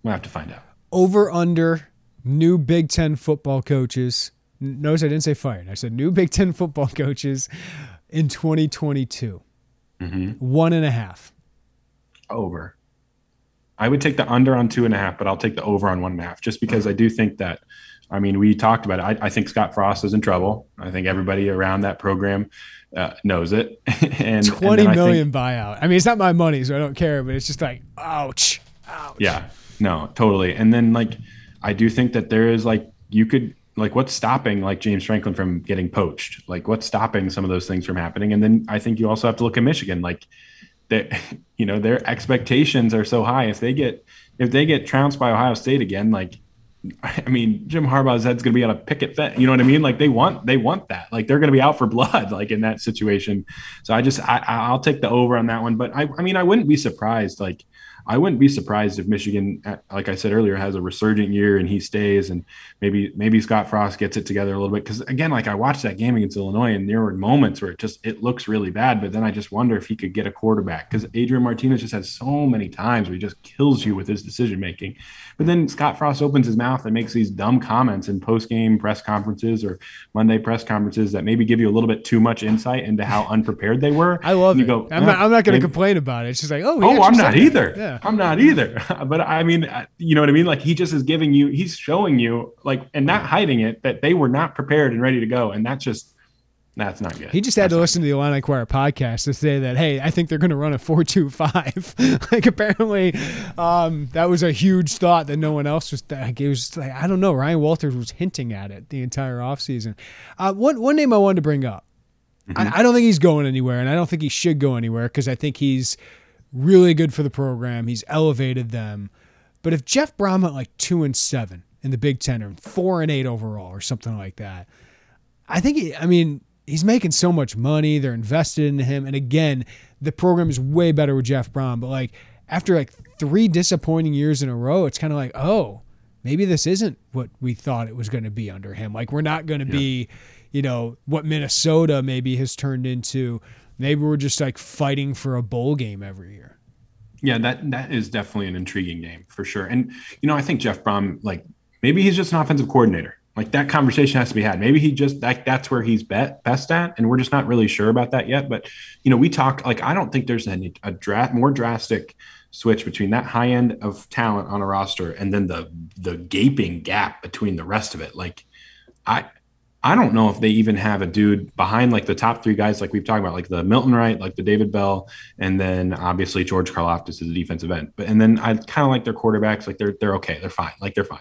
We'll have to find out. Over under new Big Ten football coaches. Notice I didn't say fired. I said new Big Ten football coaches in 2022. Mm-hmm. One and a half. Over. I would take the under on two and a half, but I'll take the over on one and a half just because I do think that. I mean, we talked about it. I, I think Scott Frost is in trouble. I think everybody around that program uh, knows it. and twenty and million think, buyout. I mean, it's not my money, so I don't care. But it's just like, ouch, ouch. Yeah, no, totally. And then like, I do think that there is like you could like what's stopping like James Franklin from getting poached? Like what's stopping some of those things from happening? And then I think you also have to look at Michigan. Like that you know their expectations are so high. If they get if they get trounced by Ohio State again, like I mean, Jim Harbaugh's head's going to be on a picket fence. You know what I mean? Like they want, they want that. Like they're going to be out for blood, like in that situation. So I just, I, I'll take the over on that one. But I, I mean, I wouldn't be surprised. Like I wouldn't be surprised if Michigan, uh, like I said earlier, has a resurgent year and he stays, and maybe maybe Scott Frost gets it together a little bit. Because again, like I watched that game against Illinois, and there were moments where it just it looks really bad, but then I just wonder if he could get a quarterback because Adrian Martinez just has so many times where he just kills you with his decision making. But then Scott Frost opens his mouth and makes these dumb comments in post game press conferences or Monday press conferences that maybe give you a little bit too much insight into how unprepared they were. I love and you it. Go, I'm, not, I'm not going to complain about it. It's just like, oh, oh, I'm not either. Yeah. I'm not either. but I mean, uh, you know what I mean? Like he just is giving you, he's showing you, like, and not hiding it that they were not prepared and ready to go. And that's just, that's not good. He just had that's to listen to the Illini Inquirer podcast to say that, hey, I think they're going to run a four-two-five. like apparently, um, that was a huge thought that no one else was. Like, it was like I don't know. Ryan Walters was hinting at it the entire offseason. Uh, one one name I wanted to bring up. Mm-hmm. I, I don't think he's going anywhere, and I don't think he should go anywhere because I think he's really good for the program. He's elevated them. But if Jeff Brohm at like two and seven in the Big Ten or four and eight overall or something like that, I think. He, I mean, he's making so much money. They're invested in him, and again, the program is way better with Jeff Brohm. But like after like three disappointing years in a row, it's kind of like, oh, maybe this isn't what we thought it was going to be under him. Like we're not going to yeah. be, you know, what Minnesota maybe has turned into. Maybe we're just like fighting for a bowl game every year. Yeah, that that is definitely an intriguing game for sure. And you know, I think Jeff Brohm, like maybe he's just an offensive coordinator. Like that conversation has to be had. Maybe he just like that's where he's bet, best at, and we're just not really sure about that yet. But you know, we talk like I don't think there's any a dra- more drastic switch between that high end of talent on a roster and then the the gaping gap between the rest of it. Like I I don't know if they even have a dude behind like the top three guys, like we've talked about, like the Milton Wright, like the David Bell, and then obviously George Karlaftis is a defensive end. But and then I kind of like their quarterbacks, like they're they're okay, they're fine, like they're fine.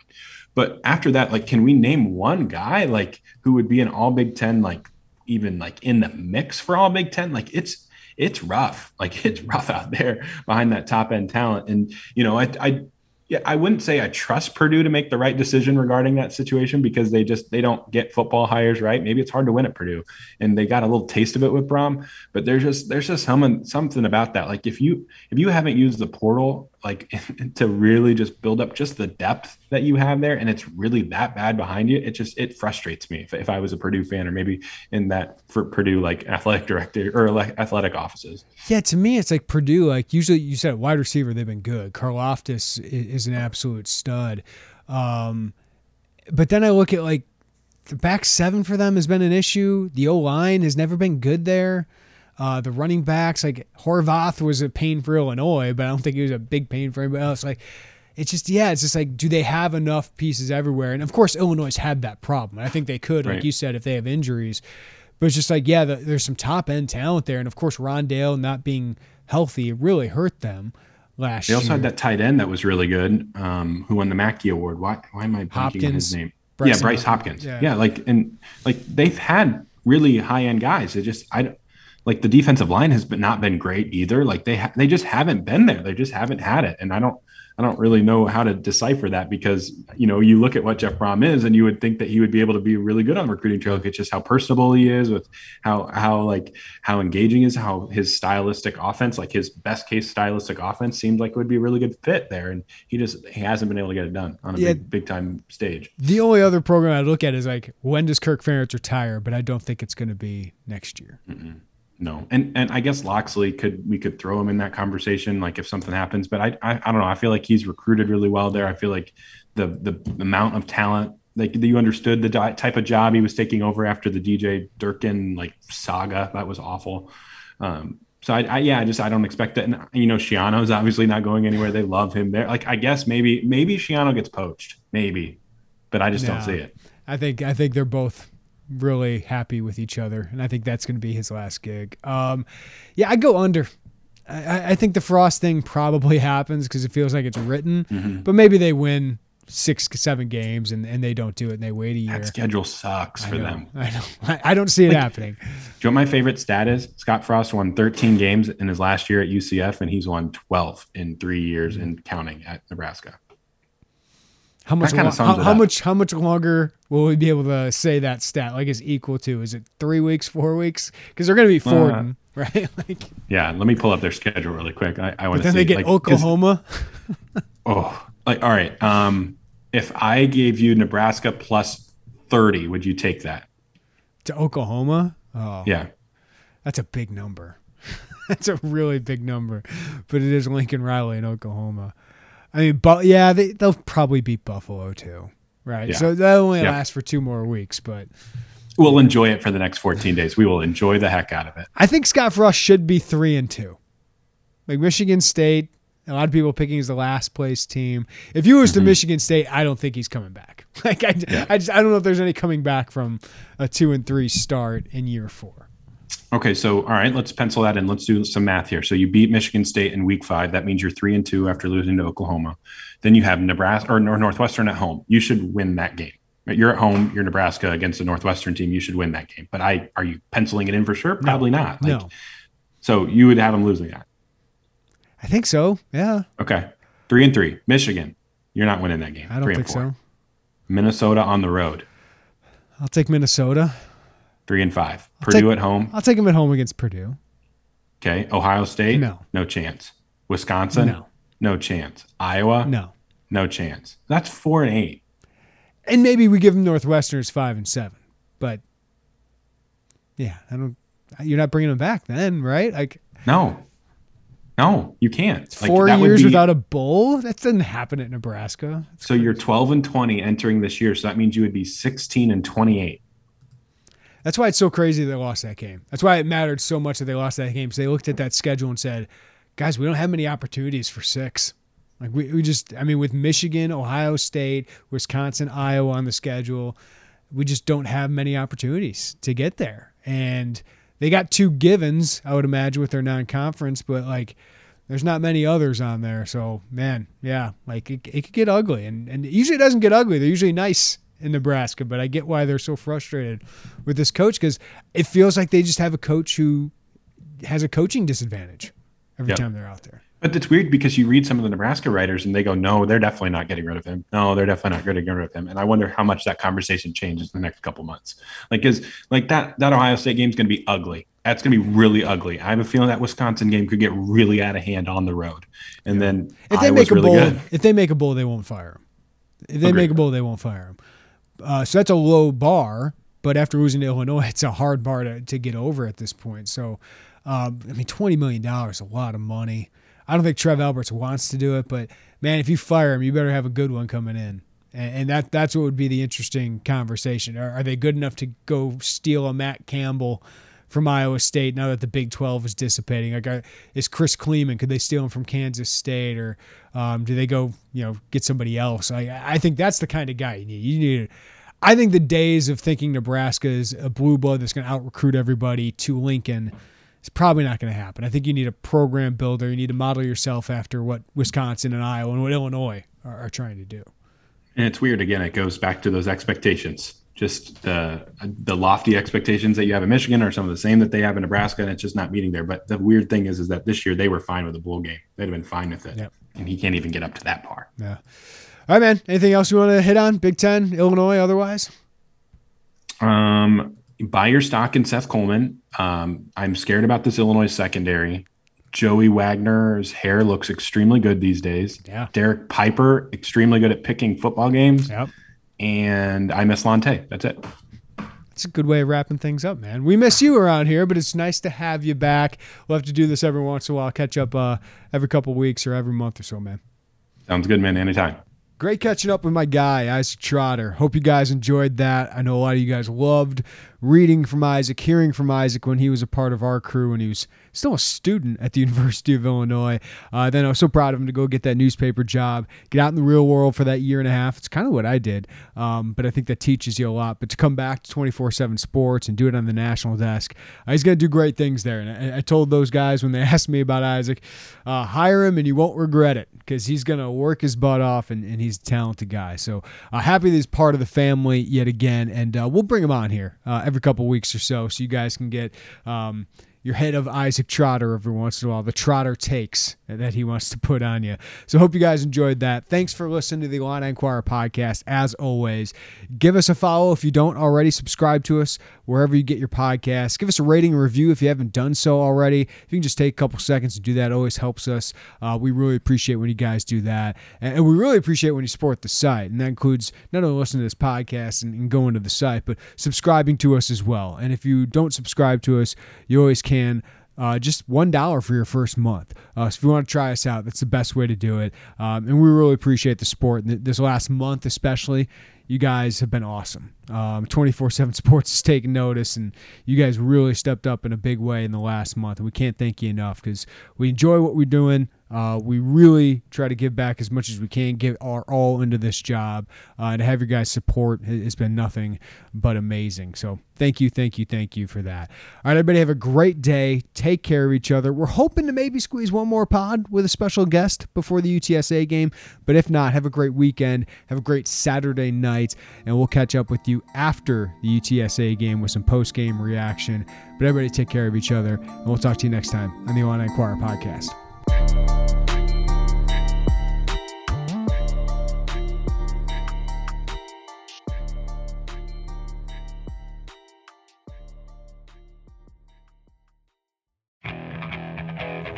But after that, like, can we name one guy like who would be an All Big Ten, like even like in the mix for All Big Ten? Like it's it's rough, like it's rough out there behind that top end talent. And you know, I I yeah, I wouldn't say I trust Purdue to make the right decision regarding that situation because they just they don't get football hires right. Maybe it's hard to win at Purdue, and they got a little taste of it with Brohm. But there's just there's just some, something about that. Like if you if you haven't used the portal like to really just build up just the depth that you have there and it's really that bad behind you it just it frustrates me if, if i was a purdue fan or maybe in that for purdue like athletic director or like athletic offices. Yeah to me it's like purdue like usually you said wide receiver they've been good. Karlaftis is an absolute stud. Um, but then i look at like the back seven for them has been an issue. The o line has never been good there uh, the running backs, like Horvath was a pain for Illinois, but I don't think he was a big pain for anybody else. Like, it's just, yeah, it's just like, do they have enough pieces everywhere? And of course, Illinois had that problem. I think they could, right. like you said, if they have injuries. But it's just like, yeah, the, there's some top end talent there. And of course, Rondale not being healthy really hurt them last they year. They also had that tight end that was really good, um, who won the Mackey Award. Why, why am I blanking Hopkins, on his name? Bryce yeah, Bryce Hopkins. Yeah. yeah, like and like they've had really high end guys. It just I like the defensive line has been not been great either. Like they ha- they just haven't been there. They just haven't had it, and I don't I don't really know how to decipher that because you know you look at what Jeff Brohm is, and you would think that he would be able to be really good on the recruiting trail. It's just how personable he is, with how how like how engaging is, how his stylistic offense, like his best case stylistic offense, seemed like would be a really good fit there, and he just he hasn't been able to get it done on a yeah, big big time stage. The only other program I look at is like when does Kirk Ferentz retire, but I don't think it's going to be next year. mm no, and and I guess Locksley could we could throw him in that conversation, like if something happens. But I, I I, don't know. I feel like he's recruited really well there. I feel like the the amount of talent, like you understood the type of job he was taking over after the DJ Durkin like saga. That was awful. Um, so I, I, yeah, I just I don't expect that. And you know, Schiano's obviously not going anywhere. They love him there. Like I guess maybe maybe Schiano gets poached, maybe, but I just no, don't see it. I think I think they're both really happy with each other, and I think that's going to be his last gig. Um, yeah, I go under. I, I, think the Frost thing probably happens because it feels like it's written, mm-hmm. but maybe they win six, seven games and, and they don't do it and they wait a year. That schedule sucks I for know, them. I know. I, don't see it like, happening. Do you know what my favorite stat is? Scott Frost won 13 games in his last year at UCF, and he's won 12 in three years mm-hmm. and counting at Nebraska. How much? Lo- how, how much? How much longer will we be able to say that stat? Like is equal to? Is it three weeks, four weeks? Because they're going to be Fordham, uh, right? like, yeah. Let me pull up their schedule really quick. I, I want to. Then see, they get like, Oklahoma. oh, like all right. Um, if I gave you Nebraska plus thirty, would you take that? To Oklahoma? Oh, yeah. That's a big number. that's a really big number, but it is Lincoln Riley in Oklahoma. I mean, but yeah, they, they'll probably beat Buffalo too, right? Yeah. So that only yeah. lasts for two more weeks, but we'll enjoy it for the next 14 days. We will enjoy the heck out of it. I think Scott Frost should be three and two. Like Michigan State, a lot of people picking as the last place team. If you was to mm-hmm. Michigan State, I don't think he's coming back. Like I, yeah. I just I don't know if there's any coming back from a two and three start in year four. Okay, so all right, let's pencil that in. Let's do some math here. So you beat Michigan State in week five. That means you're three and two after losing to Oklahoma. Then you have Nebraska or Northwestern at home. You should win that game. You're at home. You're Nebraska against a Northwestern team. You should win that game. But I are you penciling it in for sure? Probably no, not. Like, no. So you would have them losing that. I think so. Yeah. Okay. Three and three. Michigan. You're not winning that game. I don't three think so. Minnesota on the road. I'll take Minnesota. Three and 5 I'll Purdue take, at home. I'll take them at home against Purdue. Okay. Ohio State. No. No chance. Wisconsin. No. no chance. Iowa, No. no chance. That's four and eight. And maybe we give them Northwesterners five and seven, but yeah, I don't. You're not bringing them back then, right? Like No, no, you can't. Like, four that would years be- without a bowl. That doesn't happen at Nebraska. So you're 12 and 20 entering this year. So that means you would be 16 and 28. That's why it's so crazy they lost that game. That's why it mattered so much that they lost that game. So they looked at that schedule and said, "Guys, we don't have many opportunities for six. Like we, we just, I mean, with Michigan, Ohio State, Wisconsin, Iowa on the schedule, we just don't have many opportunities to get there. And they got two givens, I would imagine, with their non-conference, but like." There's not many others on there, so man, yeah, like it, it could get ugly, and and usually it doesn't get ugly. They're usually nice in Nebraska, but I get why they're so frustrated with this coach because it feels like they just have a coach who has a coaching disadvantage every Yep. time they're out there. But it's weird because you read some of the Nebraska writers and they go, no, they're definitely not getting rid of him. No, they're definitely not getting rid of him. And I wonder how much that conversation changes in the next couple months. Like, because like that that Ohio State game is going to be ugly. That's going to be really ugly. I have a feeling that Wisconsin game could get really out of hand on the road. And then If they Iowa's make a really bowl, good. if they make a bowl, they won't fire him. If they Agreed. make a bowl, they won't fire him. Uh, so that's a low bar, but after losing to Illinois, it's a hard bar to, to get over at this point. So, um, I mean, twenty million dollars is a lot of money. I don't think Trev Alberts wants to do it, but man, if you fire him, you better have a good one coming in. And, and that that's what would be the interesting conversation. Are, are they good enough to go steal a Matt Campbell from Iowa State now that the Big 12 is dissipating? Like, is Chris Klieman, could they steal him from Kansas State or um, do they go, you know, get somebody else? I, I think that's the kind of guy you need. You need, I think the days of thinking Nebraska is a blue blood that's going to out recruit everybody to Lincoln is probably not going to happen. I think you need a program builder. You need to model yourself after what Wisconsin and Iowa and what Illinois are, are trying to do. And it's weird. Again, it goes back to those expectations. Just the the lofty expectations that you have in Michigan are some of the same that they have in Nebraska, and it's just not meeting there. But the weird thing is, is that this year they were fine with the bowl game. They'd have been fine with it, Yep. and he can't even get up to that par. Yeah. All right, man. Anything else you want to hit on? Big Ten, Illinois, otherwise? Um, buy your stock in Seth Coleman. Um, I'm scared about this Illinois secondary. Joey Wagner's hair looks extremely good these days. Yeah. Derek Piper, extremely good at picking football games. Yep. And I miss Lante. That's it. It's a good way of wrapping things up, man. We miss you around here, but it's nice to have you back. We'll have to do this every once in a while. Catch up uh, every couple weeks or every month or so, man. Sounds good, man. Anytime. Great catching up with my guy, Isaac Trotter. Hope you guys enjoyed that. I know a lot of you guys loved reading from Isaac, hearing from Isaac when he was a part of our crew when he was still a student at the University of Illinois. Uh, then I was so proud of him to go get that newspaper job, get out in the real world for that year and a half. It's kind of what I did, um, but I think that teaches you a lot. But to come back to 24 7 sports and do it on the national desk, uh, he's going to do great things there. And I, I told those guys when they asked me about Isaac, uh, hire him and you won't regret it because he's going to work his butt off and, and he's a talented guy. So uh, happy that he's part of the family yet again. And uh, we'll bring him on here uh, every couple weeks or so so you guys can get. Um, your head of Isaac Trotter every once in a while, the Trotter takes that he wants to put on you. So hope you guys enjoyed that. Thanks for listening to the Illini Inquirer podcast. As always, give us a follow if you don't already. Subscribe to us wherever you get your podcasts. Give us a rating and review if you haven't done so already. If you can just take a couple seconds to do that, it always helps us. Uh, we really appreciate when you guys do that, and, and we really appreciate when you support the site, and that includes not only listening to this podcast and, and going to the site, but subscribing to us as well. And if you don't subscribe to us, you always can. Uh, just one dollar for your first month. Uh, so if you want to try us out, that's the best way to do it. Um, and we really appreciate the support. And th- this last month, especially, you guys have been awesome. Twenty four seven Sports has taken notice, and you guys really stepped up in a big way in the last month. And we can't thank you enough because we enjoy what we're doing. Uh, we really try to give back as much as we can, give our all into this job. Uh, and to have your guys' support ha- has been nothing but amazing. So thank you, thank you, thank you for that. All right, everybody, have a great day. Take care of each other. We're hoping to maybe squeeze one more pod with a special guest before the UTSA game. But if not, have a great weekend. Have a great Saturday night. And we'll catch up with you after the UTSA game with some post game reaction. But everybody, take care of each other. And we'll talk to you next time on the Illini Inquirer podcast.